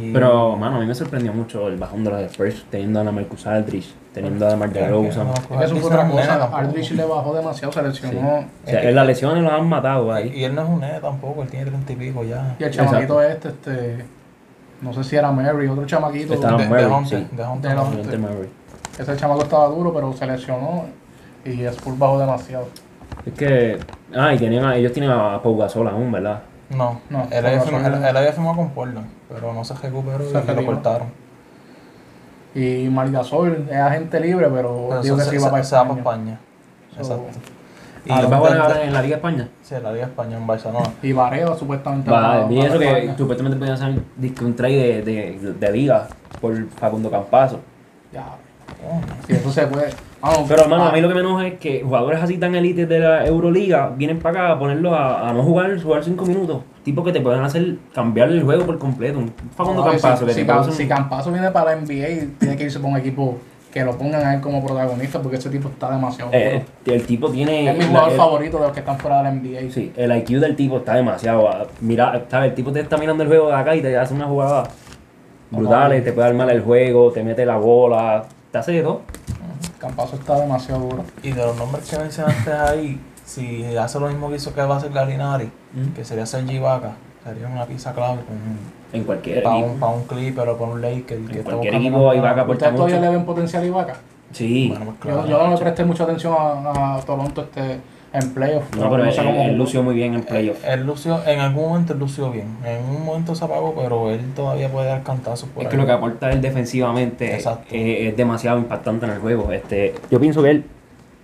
Y- Pero, mano, a mí me sorprendió mucho el bajón de los Spurs, teniendo a Marcus Aldridge, teniendo a DeMar es DeRozan. no, O Es eso Aldridge fue otra es cosa. Aldrich le bajó demasiado, se lesionó. sea, en las lesiones los han matado Y, ahí. y él no es un nene tampoco, él tiene treinta y pico ya. Y el chamaquito este, este. No sé si era Mary, otro chamaquito. Estaba De, Murray, de Hunter, sí. de Hunter. De. Ese chamaco estaba duro, pero se lesionó. Y Spurs bajó demasiado. Es que. Ah, y tenían a- ellos tienen a Pau Gasol aún, ¿verdad? No, No, él, había firmado, no. él, él había firmado con Portland, pero no se recuperó Se y lo retiró. cortaron. Y Margasol es agente libre, pero, Pero digo se, que se- va para se va para España. España. So, Exacto. Y va a jugar ahora en la Liga España. Sí, la Liga Española en Barcelona. Y Varela supuestamente Va, va eso para que España. supuestamente podían hacer un trade de, de, de liga por Facundo Campazo. Ya. Si eso se puede. Vamos, Pero hermano, a mí lo que me enoja es que jugadores así tan élites de la Euroliga vienen para acá a ponerlos a, a no jugar, jugar 5 minutos. Tipo que te pueden hacer cambiar el juego por completo. Un Facundo no, Campazo si, si, un- Campazo viene para la NBA, tiene que irse para un equipo que lo pongan a él como protagonista, porque ese tipo está demasiado eh, el tipo tiene. Es mi jugador el- favorito de los que están fuera de la NBA. Sí, el IQ del tipo está demasiado. Mira, ¿sabes? El tipo te está mirando el juego de acá y te hace una jugada brutales, te puede armar el juego, te mete la bola, te hace de todo. Campazo está demasiado duro. Y de los nombres que mencionaste ahí, si hace lo mismo que hizo que va a hacer Galinari, Mm. que sería Sergi Vaca, sería una pieza clave En cualquier para equipo. un, pa' un Clipper o para un Laker. En que cualquier equipo Vaca aporta ¿Ustedes todavía mucho. le ven potencial a Ibaka? Sí. Bueno, pues Yo, claro. yo no le presté mucha atención a, a Toronto este en playoff. No, pero no él, cómo él lució muy bien en playoff. Él lució, en algún momento él lució bien. En un momento se apagó, pero él todavía puede dar cantazos por Es ahí. que lo que aporta él defensivamente eh, es demasiado impactante en el juego. Este, yo pienso que él,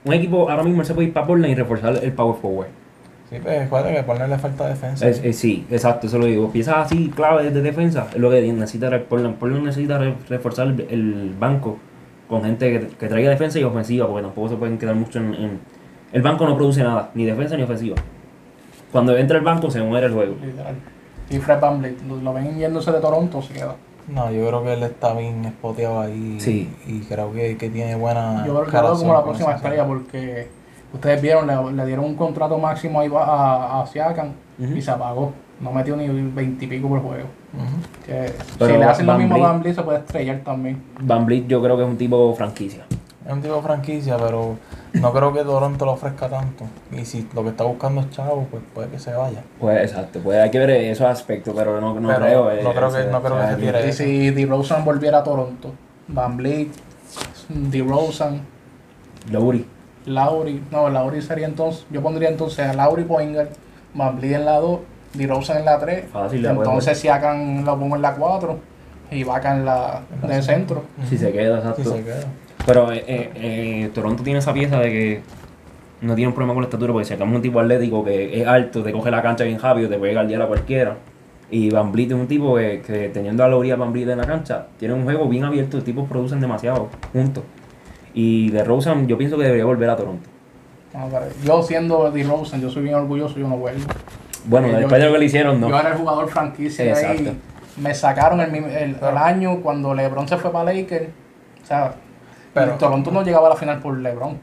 un equipo ahora mismo él se puede ir para Portland y reforzar el power forward. Sí, pues recuerda que ponerle falta de defensa. Es- es- sí, exacto, eso lo digo. Piezas así, clave de defensa, es lo que necesita Portland. Portland necesita re- reforzar el, el banco con gente que, que traiga defensa y ofensiva, porque tampoco se pueden quedar mucho en, en- El banco no produce nada, ni defensa ni ofensiva. Cuando entra el banco se muere el juego. Literal. Y Fred VanVleet, lo, lo ven yéndose de Toronto, se queda. No, yo creo que él está bien espoteado ahí. Sí. Y creo que, que tiene buena. Yo creo que relación como la próxima estrella porque ustedes vieron, le, le dieron un contrato máximo ahí a, a Siakam y se apagó. No metió ni veintipico por juego. Que si le hacen lo mismo a Van se puede estrellar también. Van yo creo que es un tipo franquicia. Es un tipo de franquicia, pero no creo que Toronto lo ofrezca tanto. Y si lo que está buscando es chavo, pues puede que se vaya. Pues exacto, pues hay que ver esos aspectos, pero no, no Pero creo. eh, no creo que- ese- no creo que se tire. Y si DeRozan volviera a Toronto, Van Vliet, DeRozan, Lowry. Lauri, no, Lauri sería entonces, yo pondría entonces a Lauri Poingal, Van Vliet en la 2, DeRozan en la 3, Fácil, entonces Siakam lo pongo en la 4 y Vaca en la En la de centro. Si se queda, exacto. Si se queda. Pero eh, eh, eh, Toronto tiene esa pieza de que no tiene un problema con la estatura, porque si sacamos un tipo atlético que es alto, te coge la cancha bien rápido, te puede guardiar a cualquiera. Y Van Vliet es un tipo que, que teniendo a Lauria Van Vliet en la cancha, tiene un juego bien abierto, los tipos producen demasiado juntos. Y de Rosen yo pienso que debería volver a Toronto. Pero yo siendo DeRozan, yo soy bien orgulloso, yo no vuelvo. Bueno, Eh, yo- después de lo que le hicieron, no. Yo era el jugador franquicia de ahí. Me sacaron el, el- el año cuando LeBron se fue para Lakers. O sea, Pero- Toronto no llegaba a la final por LeBron.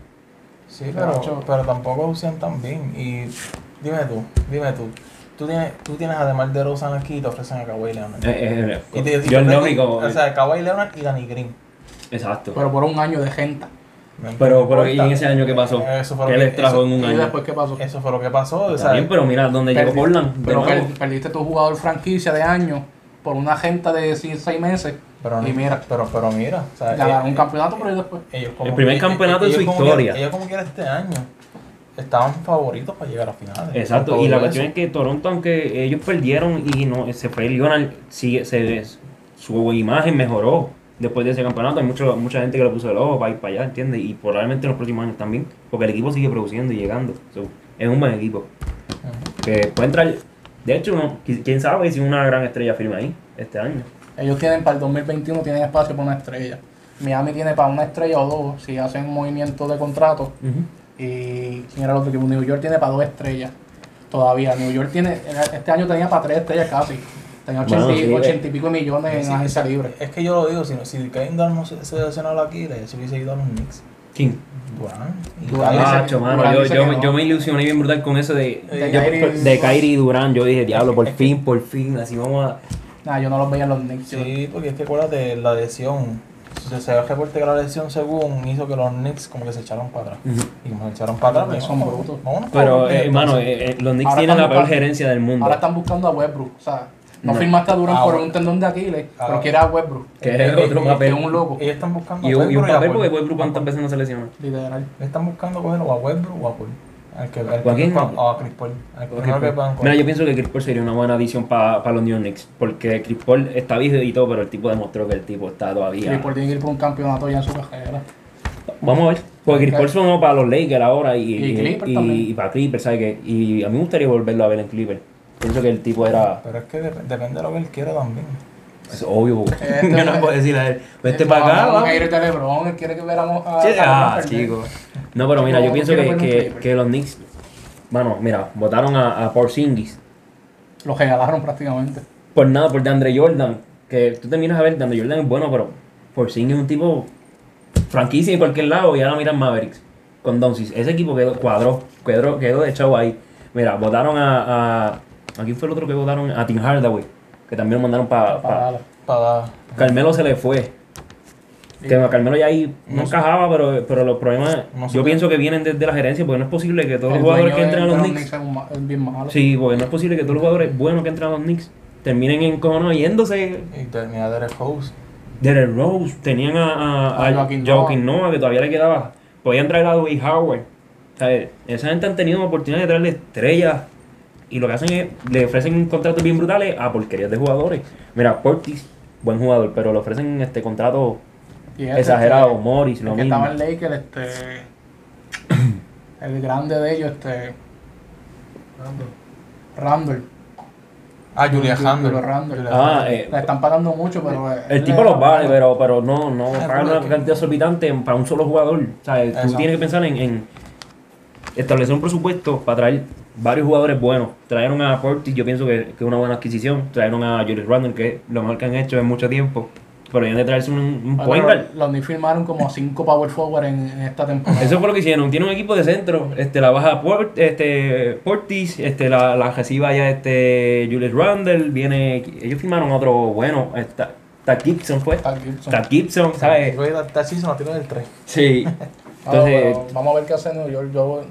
Sí, Pero, pero, tampoco lucían tan bien. Y dime tú, dime tú. Tú tienes, tú tienes además de Rosan aquí y te ofrecen a Kawhi Leonard. Eh, eh, y te, y te yo ofrecen- lógico. O sea, Kawhi Leonard y Danny Green. exacto. Pero por un año de gente. No Pero, pero ¿y en ese año qué pasó? Eso fue ¿Qué que, les trajo eso, en un ¿Y año? después qué pasó? eso fue lo que pasó. O bien, pero mira dónde llegó Portland. Pero perdiste tu jugador franquicia de año por una gente de 6 meses. Pero, y mira, pero, pero mira. O sea, ganaron eh, un campeonato, pero después. ellos como El primer que- campeonato de su historia. que- ellos como quiera este año estaban favoritos para llegar a finales. Exacto, y la cuestión eso. es que Toronto, aunque ellos perdieron y no se fue Leonard, sigue, se, su imagen mejoró después de ese campeonato. Hay mucho, mucha gente que le puso el ojo para ir para allá, ¿entiendes? Y probablemente en los próximos años también, porque el equipo sigue produciendo y llegando. So, es un buen equipo. Que puede entrar, de hecho, quién sabe si una gran estrella firma ahí este año. Ellos tienen para el 2021 tienen espacio para una estrella. Miami tiene para una estrella o dos si hacen un movimiento de contrato. Y quién era el otro equipo. New York tiene para dos estrellas. Todavía. New York tiene. Este año tenía para tres estrellas casi. Tenía Bueno, 80, y- sí, 80 y pico millones en Sí, agencia libre. Es que yo lo digo, si, no- si Kevin Durant no se, se lesionó aquí, le se hubiese ido a los Knicks. ¿Quién? Macho, mano, Durant yo, dice yo, que no. yo me ilusioné bien brutal con eso de, De de Kyrie y Durán. Yo dije, diablo, por fin, por fin, así vamos a... Nah, yo no los veía en los Knicks. yo- Sí, porque es que acuérdate, la lesión. Se se ve el reporte que la lesión según hizo que los Knicks como que se echaron para atrás. Y como se echaron para atrás, pues, Son vamos- brutos. Pero, eh, hermano, entonces. eh, eh, los Knicks Ahora tienen la peor gerencia del mundo. Ahora están buscando a Westbrook. O sea, no, No. firmaste a Durant Ah, por un tendón de Aquiles, Ah, pero quiere a Westbrook. que es Eh, otro eh, papel. que es un loco. Ellos están buscando Y, a un- y un Westbrook a papel porque Westbrook cuántas veces no se lesiona. Literal. Están buscando cogerlo a Westbrook o a Paul. Al que, al que ¿O a quién? o a Chris Paul. Que puedan Mira, yo pienso que Chris Paul sería una buena adición para los New York Knicks. Porque Chris Paul está viejo y todo, pero el tipo demostró que el tipo está todavía. Chris Paul tiene que ir por un campeonato ya en su carrera. Vamos a ver. Porque Chris. Paul sonó para los Lakers ahora y, Y Clippers y- y para Clippers, ¿sabes qué? Y a mí me gustaría volverlo a ver en Clippers. Pienso que el tipo era. Pero es que dep- depende de lo que él quiera también. Es obvio. Este- yo no puedo decirle a él. Vete para acá, de LeBron, él quiere que viéramos a. Sí, a ah, LeBron perder. chico. No, pero mira, yo pienso que, que, que los Knicks. Bueno, mira, votaron a, a Porzingis. Lo regalaron prácticamente. Por nada, por DeAndre Jordan. Que tú te miras a ver, DeAndre Jordan es bueno, pero Porzingis es un tipo franquicia en cualquier lado y ahora miran Mavericks. Con Doncic. Ese equipo quedó, cuadró, quedó, quedó de chavo ahí. Mira, votaron a, a. ¿A quién fue el otro que votaron? A Tim Hardaway. Que también lo mandaron para. Para Carmelo se le fue. Que Carmelo ya ahí no No encajaba, pero, pero los problemas No yo pienso que vienen desde la gerencia, porque no es posible que todos los jugadores que entren a los Knicks, malo. sí, porque no es posible que todos los jugadores buenos que entran a los Knicks terminen en cojones yéndose. y termina Derek Rose. Derek Rose, tenían a, a, A a Joaquin Joaquin Noah, que todavía le quedaba. Podían traer a Dwight Howard, ¿sabes? Esa gente han tenido oportunidad de traerle estrellas y lo que hacen es, le ofrecen contratos bien brutales a porquerías de jugadores. Mira, Portis, buen jugador, pero le ofrecen este contrato Exagerado, este, Morris, el lo que mismo. estaba en Lakers, este. el grande de ellos, este. Randall. Ah, Julia. Randle. Julia Ah, eh, Le están pagando mucho, pero. El él tipo los vale, pero, pero no, no Ah, pagan una es que- cantidad exorbitante para un solo jugador. O sea, tú tienes que pensar en, en establecer un presupuesto para traer varios jugadores buenos. Trajeron a Portis, yo pienso que, que es una buena adquisición. Trajeron a Julius Randle, que es lo mejor que han hecho en mucho tiempo. Pero deben de traerse un, un point guard. Los Knicks firmaron como cinco power forward en, en esta temporada. Eso fue lo que hicieron. Tiene un equipo de centro. Este, la baja Port, este, Portis, este, la, la reciba ya este Julius Randle. Viene, ellos firmaron otro bueno. Está, Tad Gibson fue. Tal Gibson. Tad Gibson, ¿sabes? Voy a dar Tachizo, no tiro del 3. Sí. Ah, Entonces, vamos a ver qué hace New York. Yo,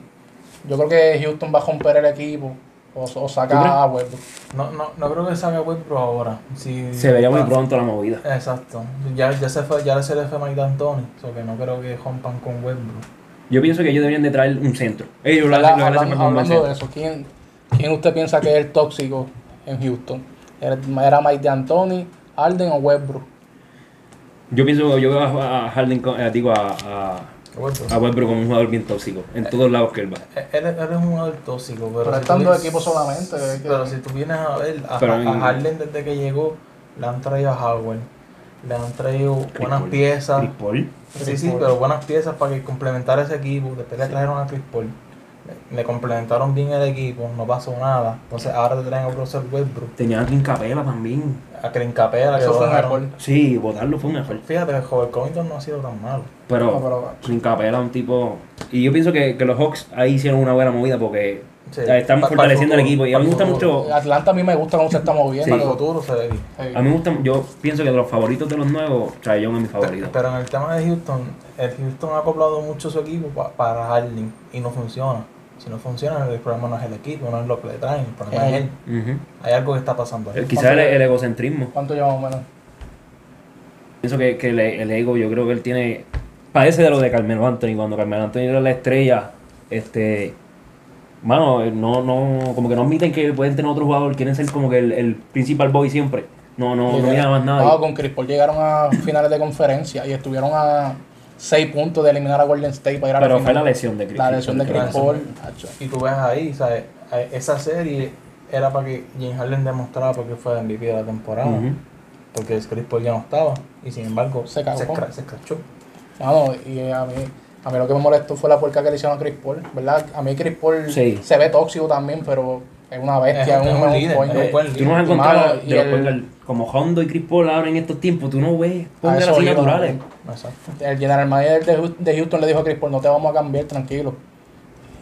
yo creo que Houston va a romper el equipo o, o ¿Tú saca a Westbrook. No, no, no creo que salga Westbrook ahora. Si, se vería muy pronto la movida. Exacto. Ya, ya se fue, ya se le fue Mike D'Antoni. So que no creo que rompan con Westbrook. Yo pienso que ellos deberían de traer un centro. Ellos lo lo hablando de eso, ¿quién, ¿quién usted piensa que es el tóxico en Houston? ¿Era era Mike D'Antoni, Alden o Westbrook? Yo pienso, yo veo a, a Harden, con- eh, digo, a, a. a Westbrook como un jugador bien tóxico. En todos lados que él va. Él, él es un jugador tóxico, pero, Pero si dos ves- equipos solamente, es que- Pero si tú vienes a ver, a, Pero a- en- a Harden desde que llegó, le han traído a Howard, le han traído buenas Paul. piezas. Chris Paul. Sí, Chris sí, Paul. pero buenas piezas para que complementara ese equipo. Después le trajeron a Chris Paul. Le, le complementaron bien el equipo, no pasó nada. Entonces ahora te traen a Russell Westbrook, Tenía a Clint Capela también. a Clint Capela. que Eso lo fue un error. Sí, votarlo fue un error. Fíjate que Joel Covington no ha sido tan malo. Pero, No, pero- Clint Capela un tipo... Y yo pienso que, que los Hawks ahí hicieron una buena movida porque Sí. están Pa- fortaleciendo el equipo. Y a mí me gusta mucho... Atlanta a mí me gusta cómo se está moviendo. Sí. Pero- futuro se. Sí. A mí me gusta... Yo pienso que de los favoritos de los nuevos, Trae es mi favorito. Pero en el tema de Houston, el Houston ha acoplado mucho su equipo pa- para Harden y no funciona. Si no funciona, el problema no es el equipo, no es lo que le traen, el problema es él. Hay algo que está pasando ahí. Quizás el, el egocentrismo. ¿Cuánto llevamos menos? Pienso que, que el, el ego, yo creo que él tiene. Padece de lo de Carmelo Anthony. Cuando Carmelo Anthony era la estrella, este. Mano, eh, no, no, como que no admiten que pueden tener otro jugador, quieren ser como que el, el principal boy siempre. No, no, no miran más nada. No, con Chris Paul llegaron a finales de conferencia y estuvieron a 6 puntos de eliminar a Golden State para ir a Pero la fue la final. lesión de Chris La lesión de. Chris Paul. Y tú ves ahí, ¿sabes? Eh, Esa serie era para que James Harden demostrara por qué fue el MVP de la temporada. Porque Chris Paul ya no estaba. Y sin embargo, Se cagó. se escrachó. Mano, y a mí, a mí lo que me molestó fue la puerca que le hicieron a Chris Paul, ¿verdad? A mí Chris Paul Sí. se ve tóxico también, pero es una bestia, Es- un, un líder, point buen Tú no has encontrado y el- como Hondo y Chris Paul ahora en estos tiempos. Tú no ves A pongan eso así naturales. Exacto. El general manager de Houston, le dijo a Chris Paul, no te vamos a cambiar, tranquilo.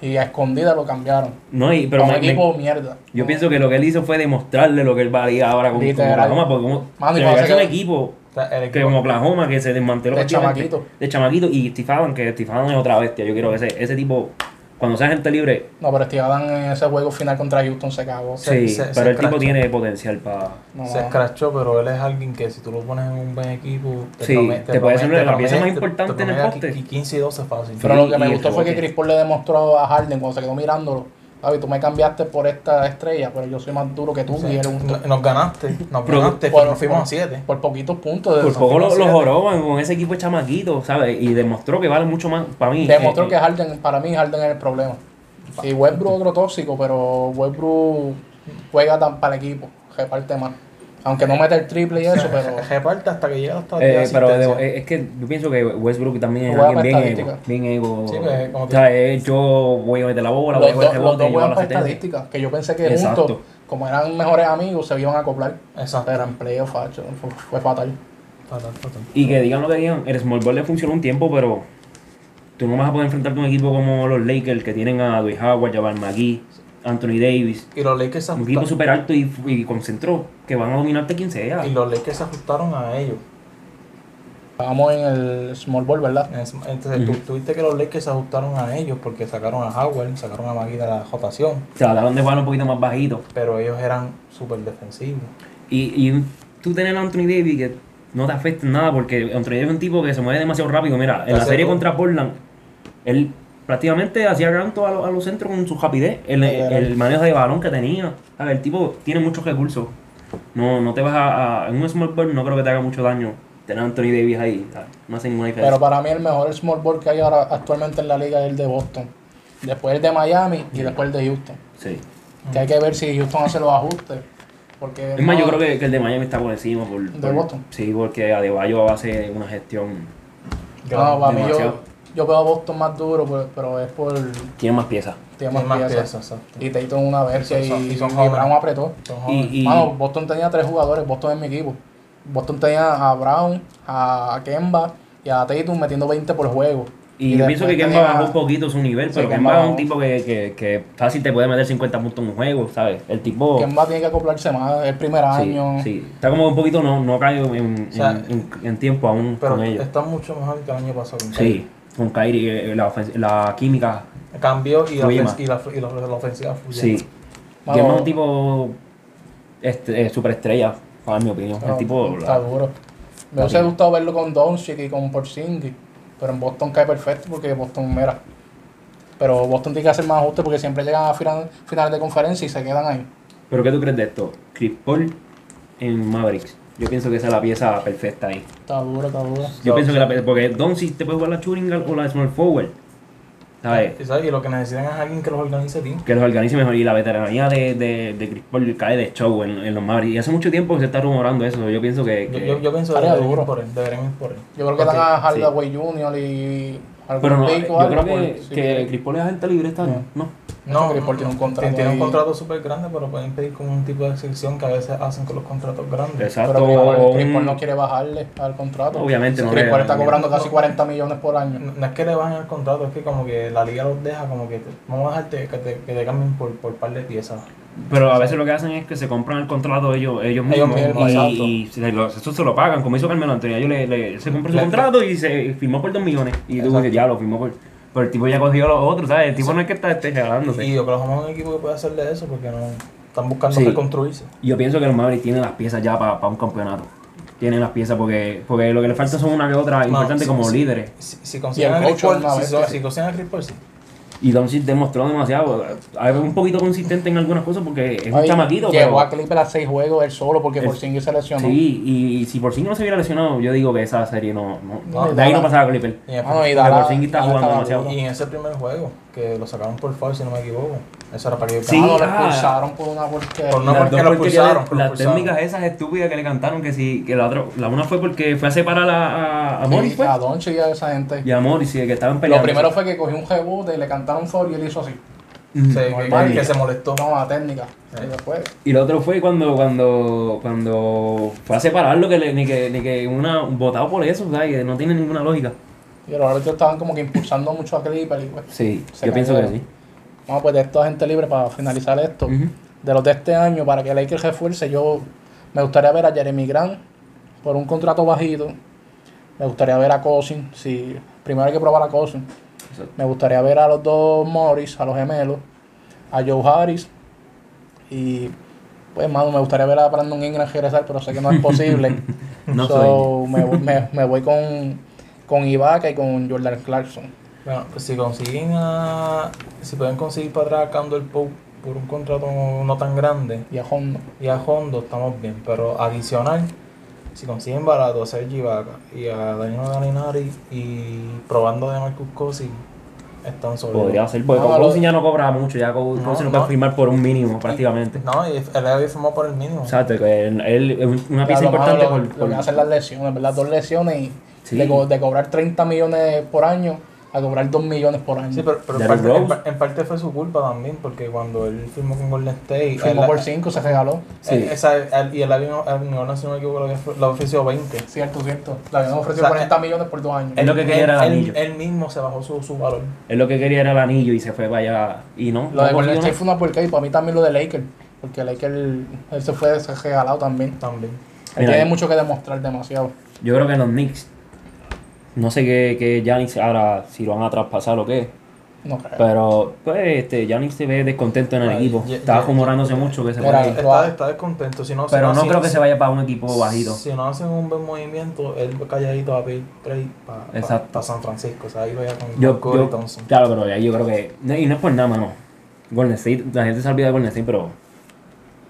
Y a escondida lo cambiaron. No, y, pero me- me- equipo mierda. yo pienso que lo que él hizo fue demostrarle lo que él valía ahora con, con Literal. Oklahoma. Porque como, Mano, y cuando se un equipo el que equipo- como Oklahoma que se desmanteló De chamaquito. de chamaquito y Steve que Steve es otra bestia yo quiero que ese, ese tipo cuando sea gente libre No, pero Steve en ese juego final contra Houston se cagó. Sí se- pero se el tipo tiene potencial para No, se escrachó, pero él es alguien que si tú lo pones en un buen equipo, Sí, prome- te puede ser la pieza más promete- importante te en el poste. qui- 15 y 12 fácil. Pero lo que me gustó fue que. Chris Paul le demostró a Harden cuando se quedó mirándolo. Javi, tú me cambiaste por esta estrella, pero yo soy más duro que tú. Sí, y eres un no- nos ganaste, nos ganaste, por- pero nos fuimos por- a 7. por poquitos puntos. de- por poco lo, fuimos lo siete. joroban con ese equipo de chamaquito ¿sabes? y demostró que vale mucho más para mí Demostró eh, que Harden, para mí Harden es el problema. Y Westbrook otro tóxico, pero Westbrook juega tan para el equipo, reparte más. Aunque no mete el triple y eso, pero Reparte hasta que llega hasta eh, pero eh, es que yo pienso que Westbrook también es alguien bien ego, bien ego Sí, pues, como o sea, eh, yo voy a meter la bola voy a dos- los dos juegan asistencia estadísticas, que yo pensé que Exacto. juntos, como eran mejores amigos, se iban a acoplar. Exacto. Pero playoff facho, fue, fue fatal. Fatal, fatal. Y que digan lo que digan, el small ball le funcionó un tiempo, pero tú no vas a poder enfrentarte a un equipo como los Lakers que tienen a Dwight Howard, Jabal McGee, Anthony Davis, Y los Lakers se un equipo ajustaron, súper alto y, y concentró, que van a dominarte 15 ya. y los Lakers se ajustaron a ellos. Vamos en el small ball, ¿verdad? Entonces, tú, Ujú. tú viste que los Lakers se ajustaron a ellos porque sacaron a Howard, sacaron a Magui de la rotación, O sea, trataron de jugar un poquito más bajito. pero ellos eran súper defensivos. Y, y tú tener a Anthony Davis que no te afecta en nada, porque Anthony Davis es un tipo que se mueve demasiado rápido. Mira, en la serie todo. contra Portland, él prácticamente hacía ganto a, los- a los centros con su rapidez, el, el manejo de balón que tenía. A ver, el tipo tiene muchos recursos. No, no te vas a, a- En un small ball no creo que te haga mucho daño tener a Anthony Davis ahí. ¿sabes? No hace ninguna diferencia. Pero para mí el mejor small ball que hay ahora actualmente en la liga es el de Boston. Después el de Miami y después el de Houston. sí. Que hay que ver si Houston hace los ajustes. Porque Es más, yo creo que, que el de Miami está por encima. Por, ¿De por- Boston? Sí, porque Adebayo hace una gestión. No, para mí yo. Yo veo a Boston más duro, pero, pero es por Tiene más piezas. tiene más, más piezas. piezas, exacto. Y Tatum una bestia Y son- y, y son y jóvenes. Brown apretó. Y, y- Mano, Boston tenía tres jugadores, Boston es mi equipo. Boston tenía a Brown, a Kemba y a Tatum metiendo 20 por juego. y yo pienso que Kemba tenía- bajó un poquito su nivel, Sí, pero Kemba Kemba es un tipo que, que, que fácil te puede meter 50 puntos en un juego, ¿sabes? El tipo. Kemba tiene que acoplarse más, el primer Sí, año. sí. Está como un poquito no, no caído en, O sea, en, en- en tiempo aún Pero con ellos. está mucho mejor que el año pasado. Sí, con Kyrie, eh, la, ofens- la química, Cambió y la, ofens- y la, y la, la ofensiva fluyó. sí. Mano, Kemba es un tipo este, eh, superestrella, para mi opinión. no, el tipo. está la- duro. Me hubiese gustado verlo con Doncic y con Porzingis, pero en Boston cae perfecto porque Boston, mira. Pero Boston tiene que hacer más ajustes porque siempre llegan a final- finales de conferencia y se quedan ahí. Pero ¿qué tú crees de esto? Chris Paul en Mavericks. Yo pienso que esa es la pieza perfecta ahí. Está duro, está duro. Yo pienso que sí. la pieza, porque Doncic te puede jugar la shooting o la small forward. ¿Sabes? Y, ¿sabes? y lo que necesitan es alguien que los organice bien. que los organice mejor. Y la veteranía de, de, de Chris Paul cae de show en, en los Mavericks. Y hace mucho tiempo que se está rumorando eso. Yo pienso que. Yo, que- yo, yo pienso que deberían ir por él. Deberían ir por él. Yo creo que dan a Hardaway Jr. y pero no, yo creo que, sí. Chris Paul es agente libre año. No. No, Paul tiene un contrato Tiene un ahí. contrato súper grande, pero pueden pedir como un tipo de excepción que a veces hacen con los contratos grandes. Exacto. Pero Chris un- Paul no quiere bajarle al contrato. Obviamente no Chris Paul está cobrando no. casi 40 millones por año. No, no es que le bajen el contrato, es que como que la liga los deja como que te- vamos a dejarte que te, que te cambien por, por par de piezas. Pero a veces lo que hacen es que se compran el contrato ellos, ellos mismos. y, exacto. y se lo- eso se lo pagan, como hizo Carmelo Antonio. Ellos le, le- se compró su Le- contrato y se firmó por 2 millones. Y tú dices, ya lo firmó por. Pero el tipo ya cogió los otros, ¿sabes? El tipo no es que está este, regalándose. Y Oklahoma es un equipo que puede hacerle eso porque no están buscando Sí. reconstruirse. Yo pienso que los Mavericks tienen las piezas ya para un campeonato. Tienen las piezas porque, porque lo que les falta son una que otra No, importante sí, como sí. líderes. Si, si consiguen el a Chris coach Paul, es una si, si consiguen a Chris Paul, sí. Y Doncic demostró demasiado. A ver, un poquito consistente en algunas cosas porque es un chamaquito. Llegó pero- a Clipper a 6 juegos él solo porque El- por se lesionó. Sí, y, y si por sí no se hubiera lesionado, yo digo que esa serie no. no, No, de ahí no pasaba Clipper. Y Ah, no, y Porzingis está jugando demasiado. y en ese primer juego, que lo sacaron por foul, si no me equivoco. Eso era para que Sí, Ah, lo ah. expulsaron por una porquería. Por una Las porque dos lo expulsaron, lo las técnicas esas estúpidas que le cantaron que sí, que la otra, la una fue porque fue a separar a, a, Morris, Sí, pues. a Doncic y a esa gente. Y a Morris, sí, que estaban Lo peleando. primero fue que cogió un rebote y le cantaron foul y él hizo así. Sí, que, se molestó. No, a técnica. Sí. Y lo otro fue cuando, cuando, cuando fue a separarlo, que le- ni que, ni que una, votado por eso, ¿sabes? Que no tiene ninguna lógica. Y los árbitros estaban como que impulsando mucho a Clipper y pues. Sí, yo pienso que sí. Vamos pues de esto a gente libre para finalizar esto. De los de este año, para que Lakers refuerce, yo me gustaría ver a Jeremy Grant por un contrato bajito. Me gustaría ver a Cousin, si primero hay que probar a Cousin. Exacto. Me gustaría ver a los dos Morris, a los gemelos, a Joe Harris. Y pues, mano, me gustaría ver a Brandon Ingram regresar, pero sé que no es posible. No so, me, me, me voy con, con Ibaka y con Jordan Clarkson. Bueno, pues si consiguen a. Si pueden conseguir para atrás a Candle Pope por un contrato no tan grande Y a Hondo. y a Hondo, estamos bien. Pero adicional, si consiguen barato a Sergi Ibaka y a Danilo Galinari y probando de Marcus Cosi, están sobre. Podría ser, porque No, Cousin ya no cobra mucho, ya con No, no. puede firmar por un mínimo prácticamente. No, y él había firmado por el mínimo. Exacto, que él, es una pieza Claro, importante lo, por, lo por- que hacen las lesiones, ¿verdad? Dos lesiones y Sí. de, co- de cobrar 30 millones por año a cobrar 2 millones por año. Sí, pero, pero en, parte, en, en fue su culpa también, porque cuando él firmó con Golden State. Firmó él- por 5, se regaló. Sí. eh, esa- él- y él había, él, no, si no me equivoco, le ofreció 20. Cierto, cierto. Le habían ofrecido O sea, 40 millones por dos años. Él lo que quería era el él, anillo. él mismo se bajó su, su valor. Él lo que quería era el anillo y se fue para allá. Y no, Lo de Golden State fue una porquería y para mí también lo de Lakers. Porque Lakers, él se fue regalado también. También. Él Mira, tiene mucho que demostrar, demasiado. Yo creo que los Knicks, no sé qué, qué Giannis ahora, si lo van a traspasar o qué, No creo. Pero, pues, este, Giannis se ve descontento en el Ay, equipo. ya- Estaba rumorándose mucho que se ir. Está, está descontento. Si no, si Pero no si- creo que se vaya para un equipo bajito. Si no hacen un buen movimiento, él calladito va a pedir trade para Exacto. San Francisco. O sea, ahí vaya con Yo, con yo- Thompson. claro, pero ahí yo creo que. Y no es por nada, mano. Golden State, la gente se olvida de Golden State, pero.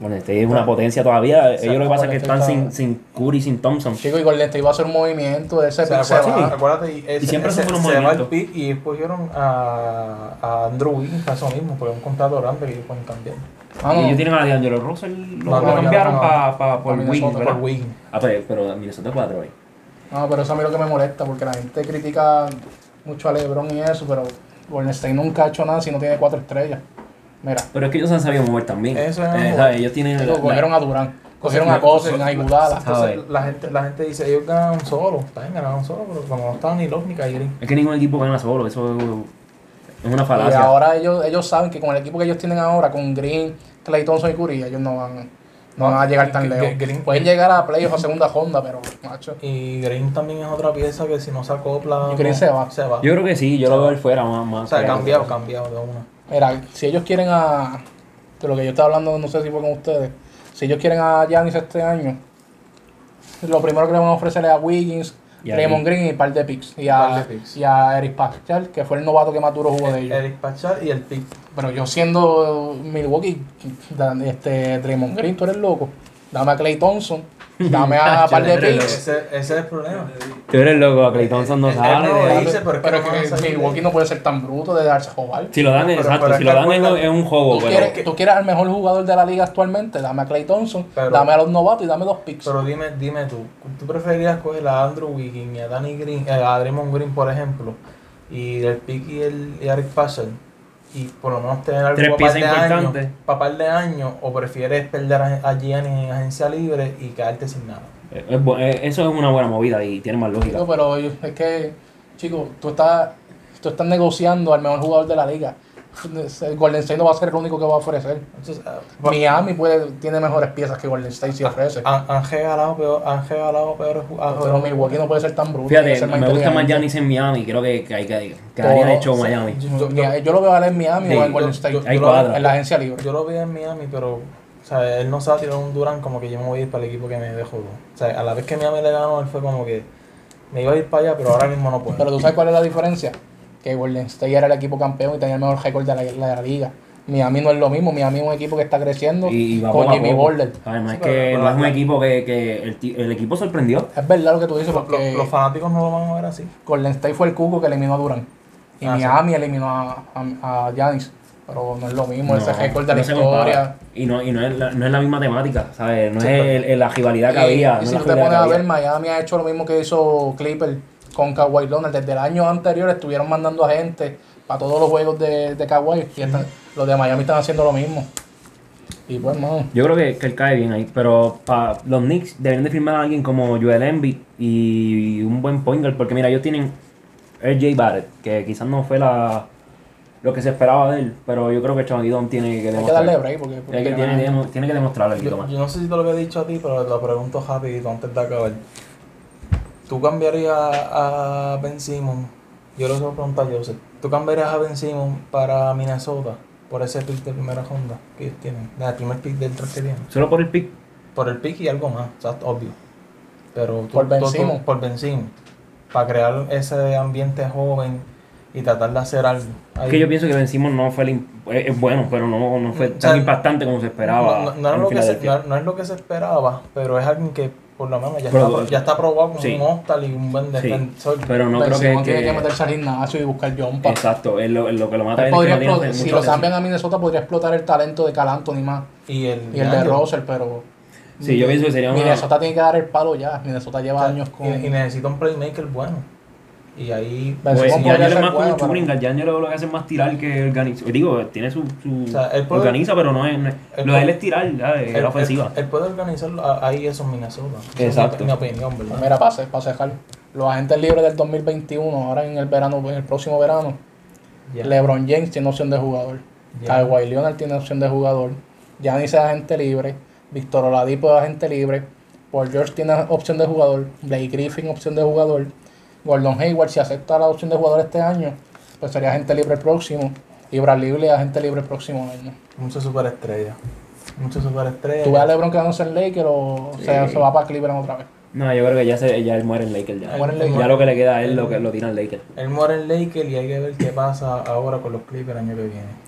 Golden State es una potencia todavía. Ellos lo que pasa es que están sin, sin Curry, sin Thompson. Chico, y Golden State iba a hacer un movimiento de ese O sea, pick se acuérdate, va. acuérdate, y, ese- Y siempre ese- se fueron se va el movimientos. pick y escogieron a, a Andrew Wiggins para eso mismo, porque es un contrato grande que ellos pueden cambiar. Ah, no. Y ellos tienen a D'Angelo Russell, lo, No, lo no, cambiaron no, no. pa- pa- por Wiggins, por ¿verdad? Por Wiggins. Ah, pues, pero Minnesota 4 ahí. No, pero eso a mí lo que me molesta, porque la gente critica mucho a LeBron y eso, pero Golden State nunca ha hecho nada si no tiene cuatro estrellas. Mira, Pero es que ellos han sabido mover también. Eso es Eh. ¿sabes? Ellos tienen. digo, la- cogieron a Durán, cogieron a Cousins, a Iguodala. la gente, la gente dice, ellos ganaron solo, bien, ganaron solo, pero como no estaban ni Love ni Kyrie. Es que ningún equipo gana solo, eso es una Y falacia. ahora ellos, ellos saben que con el equipo que ellos tienen ahora, con Green, Clay Thompson y Curry, ellos no van, no van a llegar tan lejos. Green- Pueden llegar a playoffs a segunda ronda, pero, macho. Y Green también es otra pieza que si no se acopla... Y Green no- se va. Se va. Yo creo que sí, yo lo veo él fuera más. más o sea, cambiado, cambiado de una. Mira, si ellos quieren a. De lo que yo estaba hablando, no sé si fue con ustedes. Si ellos quieren a Giannis este año, lo primero que le van a ofrecer es a Wiggins, Y Raymond Green. Y un par de picks. Y a, picks. y a Eric Pascal, que fue el novato que más duro jugó de ellos. Eric Pachar y el pick. Pero yo siendo Milwaukee, este, Draymond Green, tú eres loco. Dame a Clay Thompson, dame a un par de picks. Ese, ese es el problema. Tú eres loco, Clay Thompson no sale. pero es que a Milwaukee no puede ser tan bruto de darse a jugar. Si lo dan, Pero- exacto, pero si es lo dan en un juego, ¿Tú pero. quieres, tú quieres al mejor jugador de la liga actualmente, dame a Clay Thompson, Pero- dame a los novatos y dame dos picks. Pero dime, dime tú, ¿tú preferirías coger a Andrew Wiggins y a Danny Green, eh, a Draymond Green, por ejemplo, y el pick y el y Eric Pascal, y por lo menos tener algo para par de años, para par de años, o prefieres perder a, Giannis en agencia libre y quedarte sin nada? eso es una buena movida y tiene más lógica. Chico, pero yo- es que, chico, tú estás, tú estás negociando al mejor jugador de la liga. El Golden State no va a ser el único que va a ofrecer. Entonces, ah, Miami puede, tiene mejores piezas que Golden State si ofrece. han, han regalado peor, han regalado peores Pero jugadores. Milwaukee no puede ser tan bruto. Fíjate, ser me gusta más. Giannis en Miami, creo que, que hay que quedaría Todo, hecho sí. Miami. Yo- lo veo a en Miami Sí, o en Golden yo- State. yo lo- en la agencia libre. Yo lo vi en Miami, pero o sea, él no a tirar un Durán como que yo me voy a ir para el equipo que me dejó. O sea, a la vez que Miami le ganó, él fue como que me iba a ir para allá, pero ahora mismo no puedo. Pero tú sabes cuál es la diferencia. Que Golden State era el equipo campeón y tenía el mejor récord de la, de la liga. Miami no es lo mismo. Miami es un equipo que está creciendo Y, y va con Jimmy. Además Sí, pero- que pero no es un equipo que, que el, ti- el equipo sorprendió. Es verdad lo que tú dices Los- porque los, los fanáticos no lo van a ver así. Golden State fue el cuco que eliminó a Durant. Y Ah, sí. Miami eliminó a, a, a Giannis. Pero no es lo mismo, ese No, récord de la no historia. Y no, y no, es la, no es la misma temática, ¿sabes? No Sí, es el- el- la rivalidad que Y- había. y no si tú te pones a ver. Miami ha hecho lo mismo que hizo Clipper con Kawhi Leonard. Desde el año anterior estuvieron mandando a gente para todos los juegos de, de Kawhi. Y están- los de Miami están haciendo lo mismo. Y pues, no. Yo creo que, que él cae bien ahí, pero para los Knicks deberían de firmar a alguien como Joel Embiid y un buen point guard, porque mira, ellos tienen RJ Barrett, que quizás no fue la lo que se esperaba de él, pero yo creo que Chamaguidón tiene que Hay que demostrar. darle break porque, porque Hay que- tiene, tiene- tiene que demostrarlo algo Yo, yo no sé si te lo había dicho a ti, pero lo pregunto rapidito antes de acabar. ¿Tú cambiarías a Ben Simmons? Yo lo voy a preguntar a Joseph. ¿Tú cambiarías a Ben Simmons para Minnesota por ese pick de primera ronda que ellos tienen? El primer pick del draft que tienen. Solo por el pick. Por el pick y algo más, o sea, obvio. Pero tú- Por Ben tú- tú- Simmons. por Ben Simmons. Para crear ese ambiente joven y tratar de hacer algo. Es Ahí- que yo pienso que Ben Simmons no fue el im- es bueno, pero no, no fue O sea, tan impactante como se esperaba. No, no- no es en lo que se, Filadelfia. no, no es lo que se esperaba, pero es alguien que por lo menos ya, Pero- está, ya está probado como sí. un hostal y un buen Sí, defensor. pero no Ben creo que, tiene que meterse al gimnasio y buscar jumpa. Exacto, es lo, es lo que lo mata que no si lo cambian a Minnesota podría explotar el talento de Cal Anthony más Y el, y el de. Russell, pero Sí, yo pienso que sería una- Minnesota tiene que dar el palo ya. Minnesota lleva O sea, años con. y, y necesita un playmaker bueno. Y ahí. Pues, Simmons y podría Angelo ser es más como bueno, un shooting, D'Angelo lo que hace es más tirar que organiza. Digo, tiene su, su O sea, él puede- organiza, pero no es, no es- él lo de él es tirar, ya, es la ofensiva. él- él puede organizarlo a- ahí eso en Minnesota. Exacto. Es mi, mi opinión, ¿verdad? Mira, pase, pase dejar. Los agentes libres del 2021, ahora en el verano, en el próximo verano, Ya. LeBron James tiene opción de jugador. Ya. Kawhi Leonard tiene opción de jugador. Giannis es agente libre. Víctor Oladipo es agente libre. Paul George tiene opción de jugador. Blake Griffin opción de jugador. Gordon Hayward si acepta la opción de jugador este año. pues sería agente libre el próximo. Y Bradley Beal es agente libre el próximo año. Muchas superestrellas. Muchas superestrellas. ¿Tú ves a LeBron quedándose en Lakers o se, se va para Cleveland otra vez? No, yo creo que ya, se, ya él muere en Lakers. Ya, Muere en Lakers. Ya lo que le queda a él lo, que, lo tira en Lakers. Él muere en Lakers y hay que ver qué pasa ahora con los Clippers el año que viene.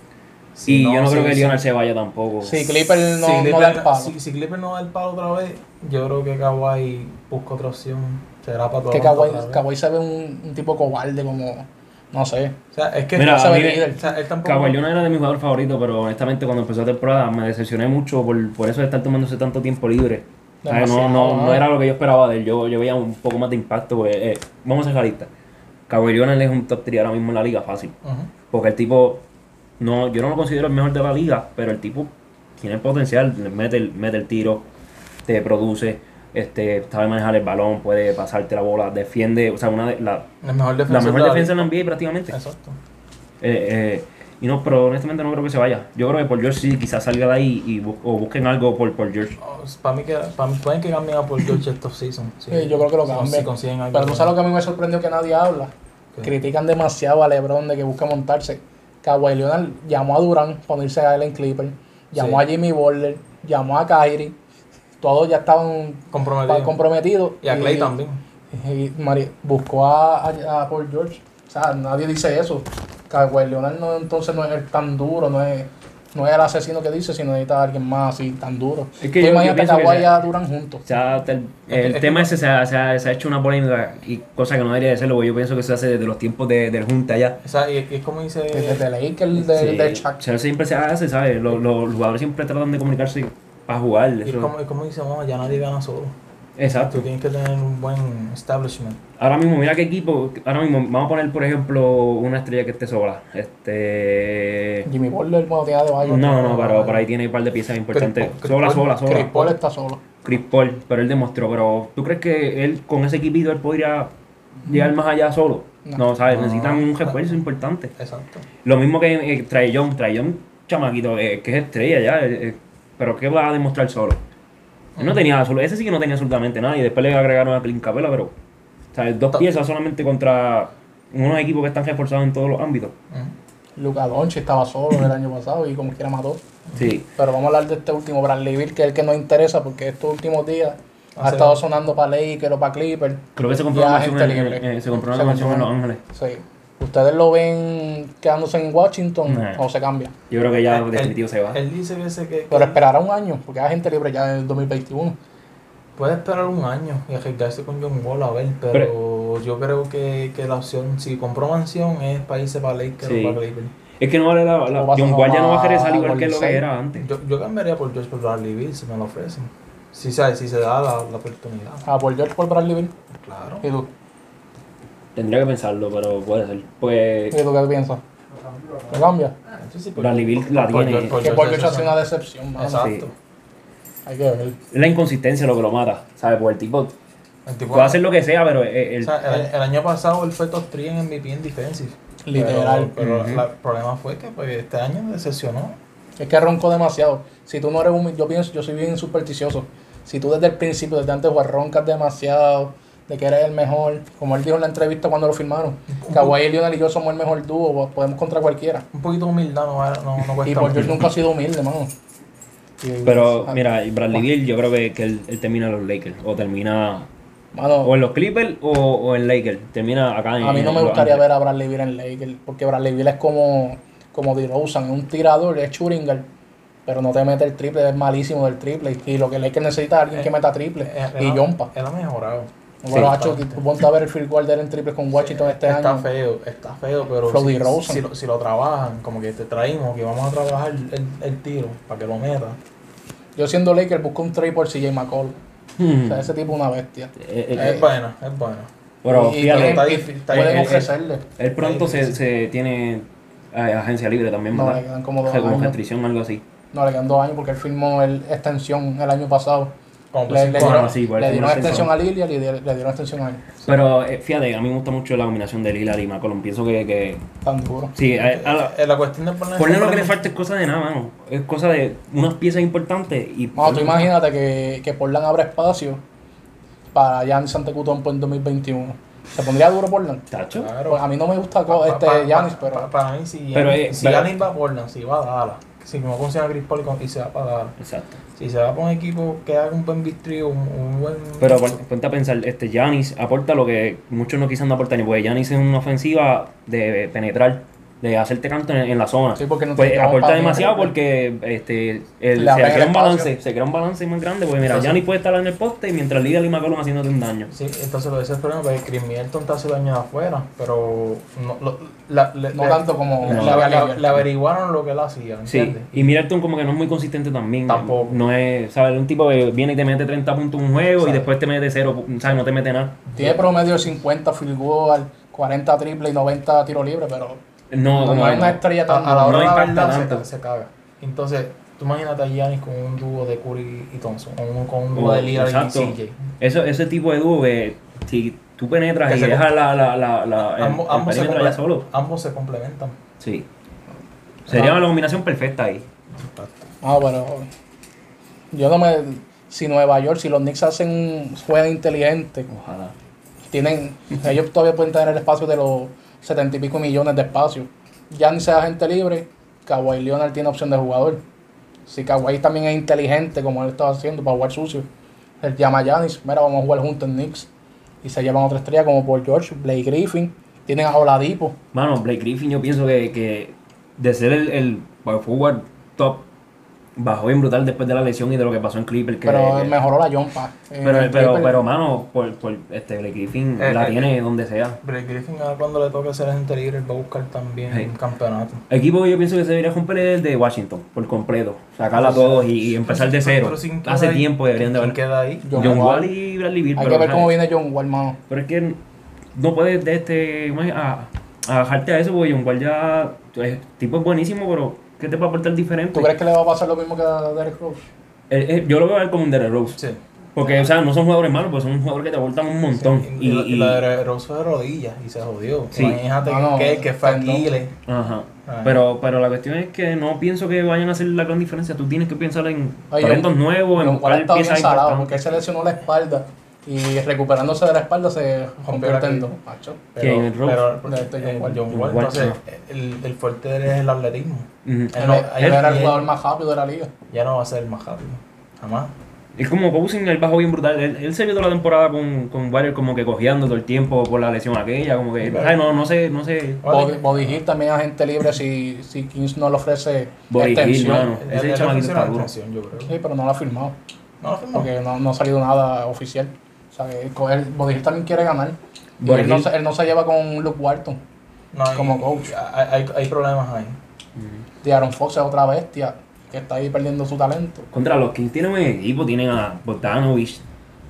Si y no, yo no creo que Lionel se vaya tampoco. Si Clipper no, si no da el palo. Si, si Clipper no da el palo otra vez, yo creo que Kawhi busca otra opción. Será para que Kawhi. Kawhi se ve un, un tipo cobarde como... No sé. O sea, es que Mira, no me- líder. O sea, él tampoco. Kawhi Leonard era de mi jugador favorito, pero honestamente cuando empezó la temporada me decepcioné mucho por, por eso de estar tomándose tanto tiempo libre. O sea, no, no, no ¿no? era lo que yo esperaba de él. Yo, yo veía un poco más de impacto. porque, eh, vamos a ser realistas. Kawhi Leonard es un top 3 ahora mismo en la liga fácil. Porque el tipo, no, yo no lo considero el mejor de la liga, pero el tipo tiene potencial, le mete el, mete el tiro, te produce, este, sabe manejar el balón, puede pasarte la bola, defiende, o sea, una de, la, El mejor la defensor mejor de defensa en liga. la NBA prácticamente. Exacto. Eh, eh, y no, pero honestamente no creo que se vaya. Yo creo que por George sí, quizás salga de ahí y bu- o busquen algo por, por George. para mí, que, para mí pueden que cambien a por George estos season. Sí, Sí, yo creo que lo Si- cambian. Si consiguen algo. Pero tú sabes lo que a mí me sorprendió que nadie habla. ¿Qué? Critican demasiado a LeBron de que busca montarse. Kawhi Leonard llamó a Durant para unirse a él en Clipper. Llamó Sí. a Jimmy Butler. Llamó a Kyrie. Todos ya estaban comprometidos. y a Clay también. Y Mari- buscó a, a, a Paul George. O sea, nadie dice eso. Kawhi Leonard no, entonces no es el tan duro, no es, no es el asesino que dice, sino necesita a alguien más así tan duro. Es que Tú imagínate que Kawhi y a Durant juntos. O sea, el, el Es que- tema ese se ha, se, ha, se ha hecho una polémica y cosa que no debería de serlo, porque yo pienso que se hace desde los tiempos de, del Junta allá. O sea, y, es como dice. Desde Lakers, de, Sí, de Shaq. o sea, siempre se hace, ¿sabes? Los jugadores siempre tratan de comunicarse para jugar. y es eso- como, es como dice, "Mamá, ya nadie gana solo. Exacto. Tú tienes que tener un buen establishment. Ahora mismo, mira qué equipo. Ahora mismo, vamos a poner, por ejemplo, una estrella que esté sola. Este. Jimmy Butler, bueno, tiene de No, Bayo. no, pero por ahí tiene un par de piezas importantes. Chris Sola, Paul- sola, sola. Chris Paul está solo. Chris Paul, pero él demostró. Pero, ¿tú crees que él con ese equipito él podría llegar más allá solo? No. No, ¿sabes? No. Necesitan un refuerzo importante. Exacto. Lo mismo que eh, Trae Young. Trae Young, chamaquito, eh, que es estrella ya. eh, eh, pero ¿qué va a demostrar solo? Él no tenía ese sí que no tenía absolutamente nada. Y después le agregaron a Clint Capela, pero. ¿sabes? Dos Ta- piezas solamente contra unos equipos que están reforzados en todos los ámbitos. Luca Doncic estaba solo el año pasado y como quiera mató. Sí. Pero vamos a hablar de este último Bradley Beal, que es el que nos interesa porque estos últimos días ha sí. estado sonando para Lakers o para Clipper. Creo que se compró una mansión, gente en, eh, Los. Ángeles. Sí. ¿Ustedes lo ven quedándose en Washington Nah. o se cambia? Yo creo que ya Él- definitivo se va. Él dice que, se, que, que Pero esperará un año, porque hay gente libre ya en el 2021. puede esperar un año y arriesgarse con John Wall a ver, pero, yo creo que, que la opción, si compró mansión, es para irse para Lakers Sí. o para Clippers. Es que no vale la. la John Wall ya no va a querer salir igual que lo que era antes. Yo, yo cambiaría por George por Bradley Beal si me lo ofrecen. Si, sabe, si se da la, la oportunidad. A por George por Bradley Beal. Claro. ¿Y tú? Tendría que pensarlo, pero puede ser. Pues. ¿Y tú qué piensas? ¿Lo cambia? Sí, Bradley Beal la por tiene. Por Que por ha sido una decepción, mano. Exacto. Hay que ver. Es la inconsistencia lo que lo mata, ¿sabes? Porque el tipo El tipo- puede hacer lo que sea, pero o el, sea, el, el año pasado él fue top 3 en MVP en defensive. Literal. Pero, la- el problema fue que pues, este año decepcionó. Es que roncó demasiado. Si tú no eres un... Yo pienso, yo soy bien supersticioso. Si tú desde el principio, desde antes, roncas demasiado, de que eres el mejor, como él dijo en la entrevista cuando lo firmaron, Kawhi y Lionel y yo somos el mejor dúo, podemos contra cualquiera. Un poquito de humildad no, no, no cuesta Y por George mucho. nunca ha sido humilde, mano. Y- pero mira, Bradley Beal yo creo que, que él, él termina en los Lakers. O termina Mano, o en los Clippers o, o en Lakers. Termina acá en a mí no me gustaría ver a Bradley Beal en Lakers, porque Bradley Beal es como, como DeRozan, es un tirador, es Schuringer, pero no te mete el triple, es malísimo del triple. Y lo que Lakers necesita es alguien que meta triple. Eh, y él Jompa. Él ha mejorado. Bueno, Sí. hacho, ponte a ver el field goal de él en triple con Washington este está año. feo, está feo, pero si, lo, si lo trabajan, como que te traímos, que vamos a trabajar el, el tiro para que lo meta. Yo siendo Lakers busco un trade por CJ McCollum. Hmm. O sea, ese tipo es una bestia. Eh, eh, Eh, es bueno, es bueno. pero y fíjate, está está pueden ofrecerle. él pronto está se, se tiene eh, agencia libre también, No, ¿verdad? le quedan como dos años. restricción o algo así. No, le quedan dos años porque él firmó el extensión el año pasado. Como Le, dieron, años. sí, le fue dieron una extensión a y le, le dieron extensión a él. Pero eh, fíjate, a mí me gusta mucho la combinación de Lillard y McCollum. Pienso que, que Tan duro. sí, a- a la- Eh, la cuestión de poner. Ponerle lo que le falta es cosa de nada, mano. Es cosa de unas piezas importantes y... No, tú imagínate que, que Portland abra espacio para Giannis Antetokounmpo en 2021. Se pondría duro Portland. Tacho. Claro. Pues a mí no me gusta Pa- este pa- pa- Giannis, pa- pero pa- para mí, si Pero, Giannis, eh, si pero- Giannis va a Portland, si va a Dallas, si no funciona Chris Paul y se va para Dallas, Exacto. si se va para un equipo que haga un buen victory, un, un buen. Pero pon- ponte a pensar, este Giannis aporta lo que muchos no quizás no aportan, porque Giannis es una ofensiva de penetrar, de hacerte canto en, en la zona. Sí, porque no pues aporta demasiado porque este el- se crea el un balance, se crea un balance más grande, porque mira, Giannis puede estar en el poste mientras Liga y McCollum haciéndote un daño. Sí, entonces lo de ese es el problema, porque Chris Middleton te hace daño de afuera, pero no, lo- la, le- no le- tanto como No. le, la- le- la- le averiguaron lo que él hacía, Sí, ¿entiendes? y Middleton como que no es muy consistente también. Tampoco. No es, ¿sabes? Un tipo que viene y te mete 30 puntos en un juego y después te mete cero, ¿sabes? No te mete nada. Tiene promedio de 50 field goal, 40 triple y 90 tiro libre, pero No, no, como hay una estrella A, tan a la hora no de la verdad se, tanto. se caga. Entonces, tú imagínate a Giannis con un dúo de Curry y Thompson, o un- con un dúo Oh, de Lillard y. CJ. Eso, ese tipo de dúo que si tú penetras Que y se- dejas la, la, la, la, el- Ambos, el ambos, se solo. ambos complementan. Sí. Sería una combinación perfecta ahí. Ah, pero yo no me. Si Nueva York, si los Knicks hacen un juego inteligente, Ojalá. tienen, ellos todavía pueden tener el espacio de los 70 y pico millones de espacio. Ya ni sea gente libre, Kawhi Leonard tiene opción de jugador. Si Kawhi también es inteligente, como él estaba haciendo para jugar sucio, él llama a Giannis, mira, vamos a jugar juntos en Knicks. Y se llevan otra estrella como Paul George, Blake Griffin, tienen a Oladipo. Mano, Blake Griffin yo pienso que, que de ser el, el forward top bajó bien brutal después de la lesión y de lo que pasó en Clipper. Que, Pero que- mejoró la jumpa. pero, pero, pero, mano, por, por este Blake Griffin Eh, la eh, tiene donde sea. Blake Griffin ahora cuando le toque ser gente libre, va a buscar también Sí. un campeonato. Equipo que yo pienso que se debería romper es el de Washington, por completo. Sacarla a todos y, y empezar de cero. Hace ahí- tiempo deberían de ¿quién haber. queda ahí? John John Wall. Wall y Bradley Beal. Hay pero, que ver ¿sabes? cómo viene John Wall, mano. Pero es que no puedes de este a, a bajarte a eso porque John Wall ya el tipo es buenísimo, pero ¿qué te puede aportar diferente? ¿Tú crees que le va a pasar lo mismo que a Derek Rose? Eh, eh, yo lo veo a él como un Derrick Rose. Sí. Porque, o sea, no son jugadores malos, pues son jugadores que te aportan un montón. Y, Y, la- y- y la de Rose fue de rodillas y se jodió. Sí. Imagínate Ah, no, que, que fue. Aquiles. Ajá. Ay. Pero, pero la cuestión es que no pienso que vayan a hacer la gran diferencia. Tú tienes que pensar en Ay, talentos nuevos, en buscar piezas porque él se lesionó la espalda y recuperándose de la espalda se convierte en dos. macho. ¿El pero este John Wall. John John Wall, Wall, entonces, el, el fuerte de él es el atletismo. Él Él, no- él él- era el él- jugador más rápido de la liga. Ya no va a ser el más rápido. Jamás. Es como Cousin, el bajo bien brutal. Él, él se vio toda la temporada con, con Warriors como que cojeando todo el tiempo por la lesión aquella. Como que, ay, no, no sé, no sé. Body, Body Hill también es agente libre si, si Kings no le ofrece Body Hill, extensión. mano. Él- Ese él chamaquito está la duro. extensión, yo creo. Sí, pero no lo ha firmado No lo firmó. porque no, no ha salido nada oficial. O sea, que Body Hill también quiere ganar. Él, no él no se lleva con Luke Walton. No, hay- como coach. Hay, hay, hay problemas ahí. De Aaron Fox es otra bestia que está ahí perdiendo su talento. Contra los Kings tienen un equipo, tienen a Bogdanovich,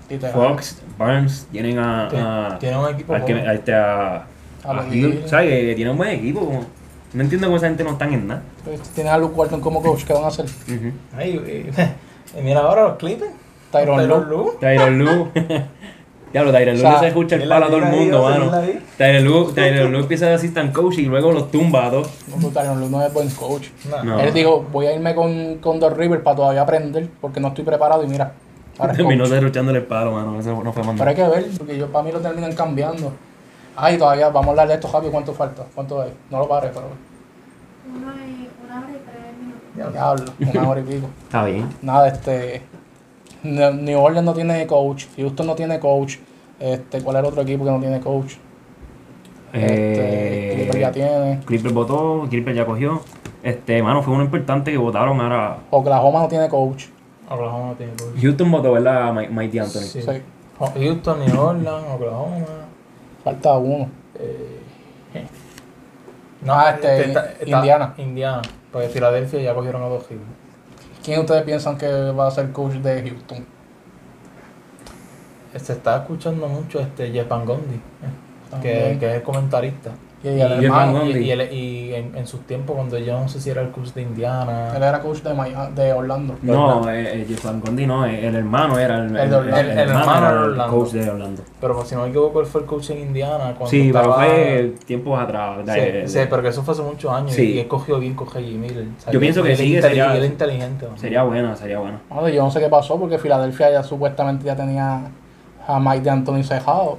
Literal. Fox, Barnes, tienen a, Tiene, a, tiene un equipo al que- joven. a este, a, A a los Hill, Hill. ¿sabes? Que tienen un buen equipo. como- no entiendo cómo esa gente no están en nada. Pues, Tienen a Luke Walton como coach. ¿Qué van a hacer? Ujú. Ay, y, y mira ahora los Clippers. Tyron. Lue. Tyron Lue. Diablo, Tyron Lue O sea, se escucha el palo a todo el mundo, mano. Tyron Lue empieza de assistant coach y luego los tumba a todos. No, pues, Lue no es buen coach. No. No. Él dijo, voy a irme con, con Doc River para todavía aprender porque no estoy preparado y mira, ahora Terminó derrochándole el palo, mano. Eso no fue Pero hay mandado. que ver, porque yo para mí lo terminan cambiando. Ay, todavía, vamos a hablar de esto, Javi, ¿cuánto falta? ¿Cuánto hay? No lo pares, pero Uno y una hora y tres minutos. diablo, una hora y pico. Está bien. Nada, este. Ne- New Orleans no tiene coach, Houston no tiene coach. Este, ¿cuál es el otro equipo que no tiene coach? Este, Clipper ya Eh, tiene. Clipper votó, Clipper ya cogió. Este, mano, fue uno importante que votaron ahora. Oklahoma no tiene coach. Oklahoma no tiene coach. Houston votó, ¿verdad? Mi- Mighty Anthony. Sí. Sí. Houston, New Orleans, Oklahoma. Falta uno. Eh, No, este, Indiana. Indiana. Porque Filadelfia ya cogieron a dos Hill. ¿Quién ustedes piensan que va a ser coach de Houston? Se está escuchando mucho este Jeff Van Gundy, eh, que, que es el comentarista. Y el hermano. Y, y, en, en sus tiempos, cuando yo no sé si era el coach de Indiana. él era coach de, Miami- de Orlando. No, eh, eh, Jeff Van Gundy no, eh, el hermano era el, El de Orlando. El- el hermano era de el Orlando. coach de Orlando. Pero pues, si no me equivoco, él fue el coach en Indiana. Cuando Sí, pero fue tiempos atrás. Sí, de- sí, pero que eso fue hace muchos años Sí. y él cogió bien con Reggie Miller. O sea, Yo pienso que él sí, sería- inteligente. ¿no? Sería buena, sería buena. No, yo no sé qué pasó porque Filadelfia ya supuestamente ya tenía a Mike de Anthony cejado.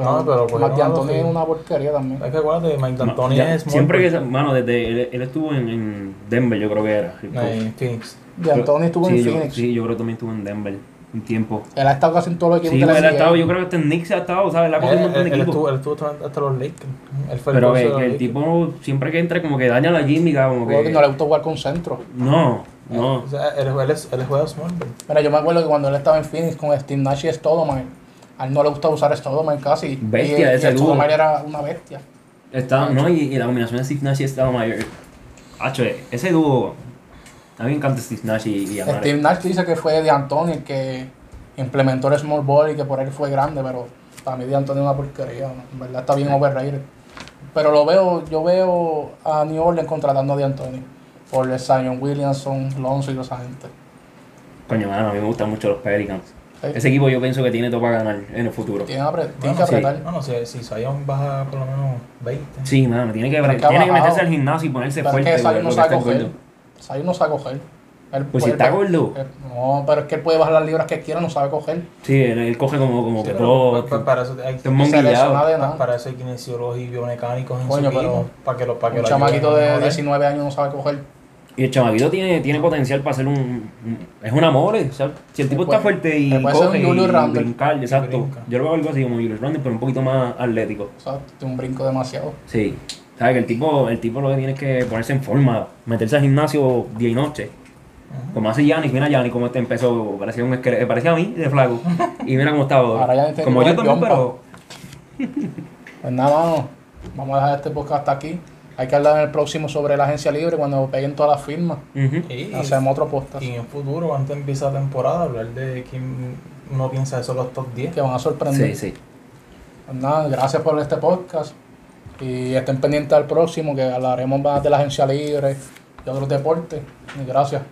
Pero, No, pero Anthony los es una porquería también. Es que acuérdate, Mike D'Antoni Ya, es siempre que, mano, desde él, él estuvo en, en Denver, yo creo que era. en Phoenix. De Anthony estuvo sí, en yo, Phoenix. Sí, yo creo que también estuvo en Denver un tiempo. Él ha estado casi en todos los equipos Sí, él ha estado, yo creo que hasta en Knicks ha estado, ¿sabes? Él ha cogido un montón de equipos. estuvo, él estuvo hasta- los Lakers. Él fue el Pero coach que, el tipo siempre que entra como que daña la química, como Juego que que... no le gusta jugar con centro. No, no. O sea, él, él, es- él juega small. Mira, yo me acuerdo que cuando él estaba en Phoenix con Steve Nash y Stoudemire, a él no le gustaba usar Stoudemire casi. Bestia y, dúo. Stoudemire era una bestia. No, y, y la combinación de Steve Nash y Stoudemire. Hacho, ese dúo... A mí me encanta Steve Nash y, y Amare. Steve Nash dice que fue de Anthony el que implementó el small ball y que por él fue grande, pero para mí de Anthony es una porquería. ¿no? En verdad está bien overrated. Pero lo veo, yo veo a New Orleans contratando a de Anthony por el Zion Williamson, Lonzo y toda esa gente. Coño, mano, a mí me gustan mucho los Pelicans. Sí. Ese equipo yo pienso que tiene todo para ganar en el futuro. Tienen Bueno, que sí. apretar. Bueno, si, si Zion baja por lo menos 20. Sí, mano, tiene que, es que tiene que meterse al gimnasio y ponerse Pero es fuerte. que Zion porque no sabe coger. Zion no sabe coger. Él Pues si está gordo. él- No, pero es que él puede bajar las libras que quiera, no sabe coger. Sí, él, él coge como, como Sí, que todo. pa- pa- para eso hay, es Se monguillado. lesiona de pa- nada. para eso hay kinesiólogos y biomecánicos en Coño, su equipo. pero Para que lo, para que Un chamaquito de mejorar. 19 años no sabe coger. Y el chamaquito tiene, tiene potencial para ser un, un- Es un amor. o sea, si el tipo puede- está fuerte y coge un y brincar, exacto. brinca. Yo lo veo algo así como Julius Randle, pero un poquito más atlético. O sea, tiene un brinco demasiado. Sí. ¿Sabes? Que el tipo, el tipo lo que tiene es que ponerse en forma, meterse al gimnasio día y noche. Como hace Giannis, mira Giannis como este empezó, parecía un esqueleto, parecía a mí de flaco. Y mira cómo está ahora. Como yo también, pero Pues nada, mano. Vamos a dejar este podcast hasta aquí. Hay que hablar en el próximo sobre la agencia libre cuando peguen todas las firmas. Ujú. Y, Hacemos otro podcast y en el futuro, antes de empezar la temporada, hablar de quién uno piensa de esos los top 10. que van a sorprender. Sí, sí. Pues nada, gracias por este podcast. Y estén pendientes al próximo que hablaremos más de la agencia libre y otros deportes. Y gracias.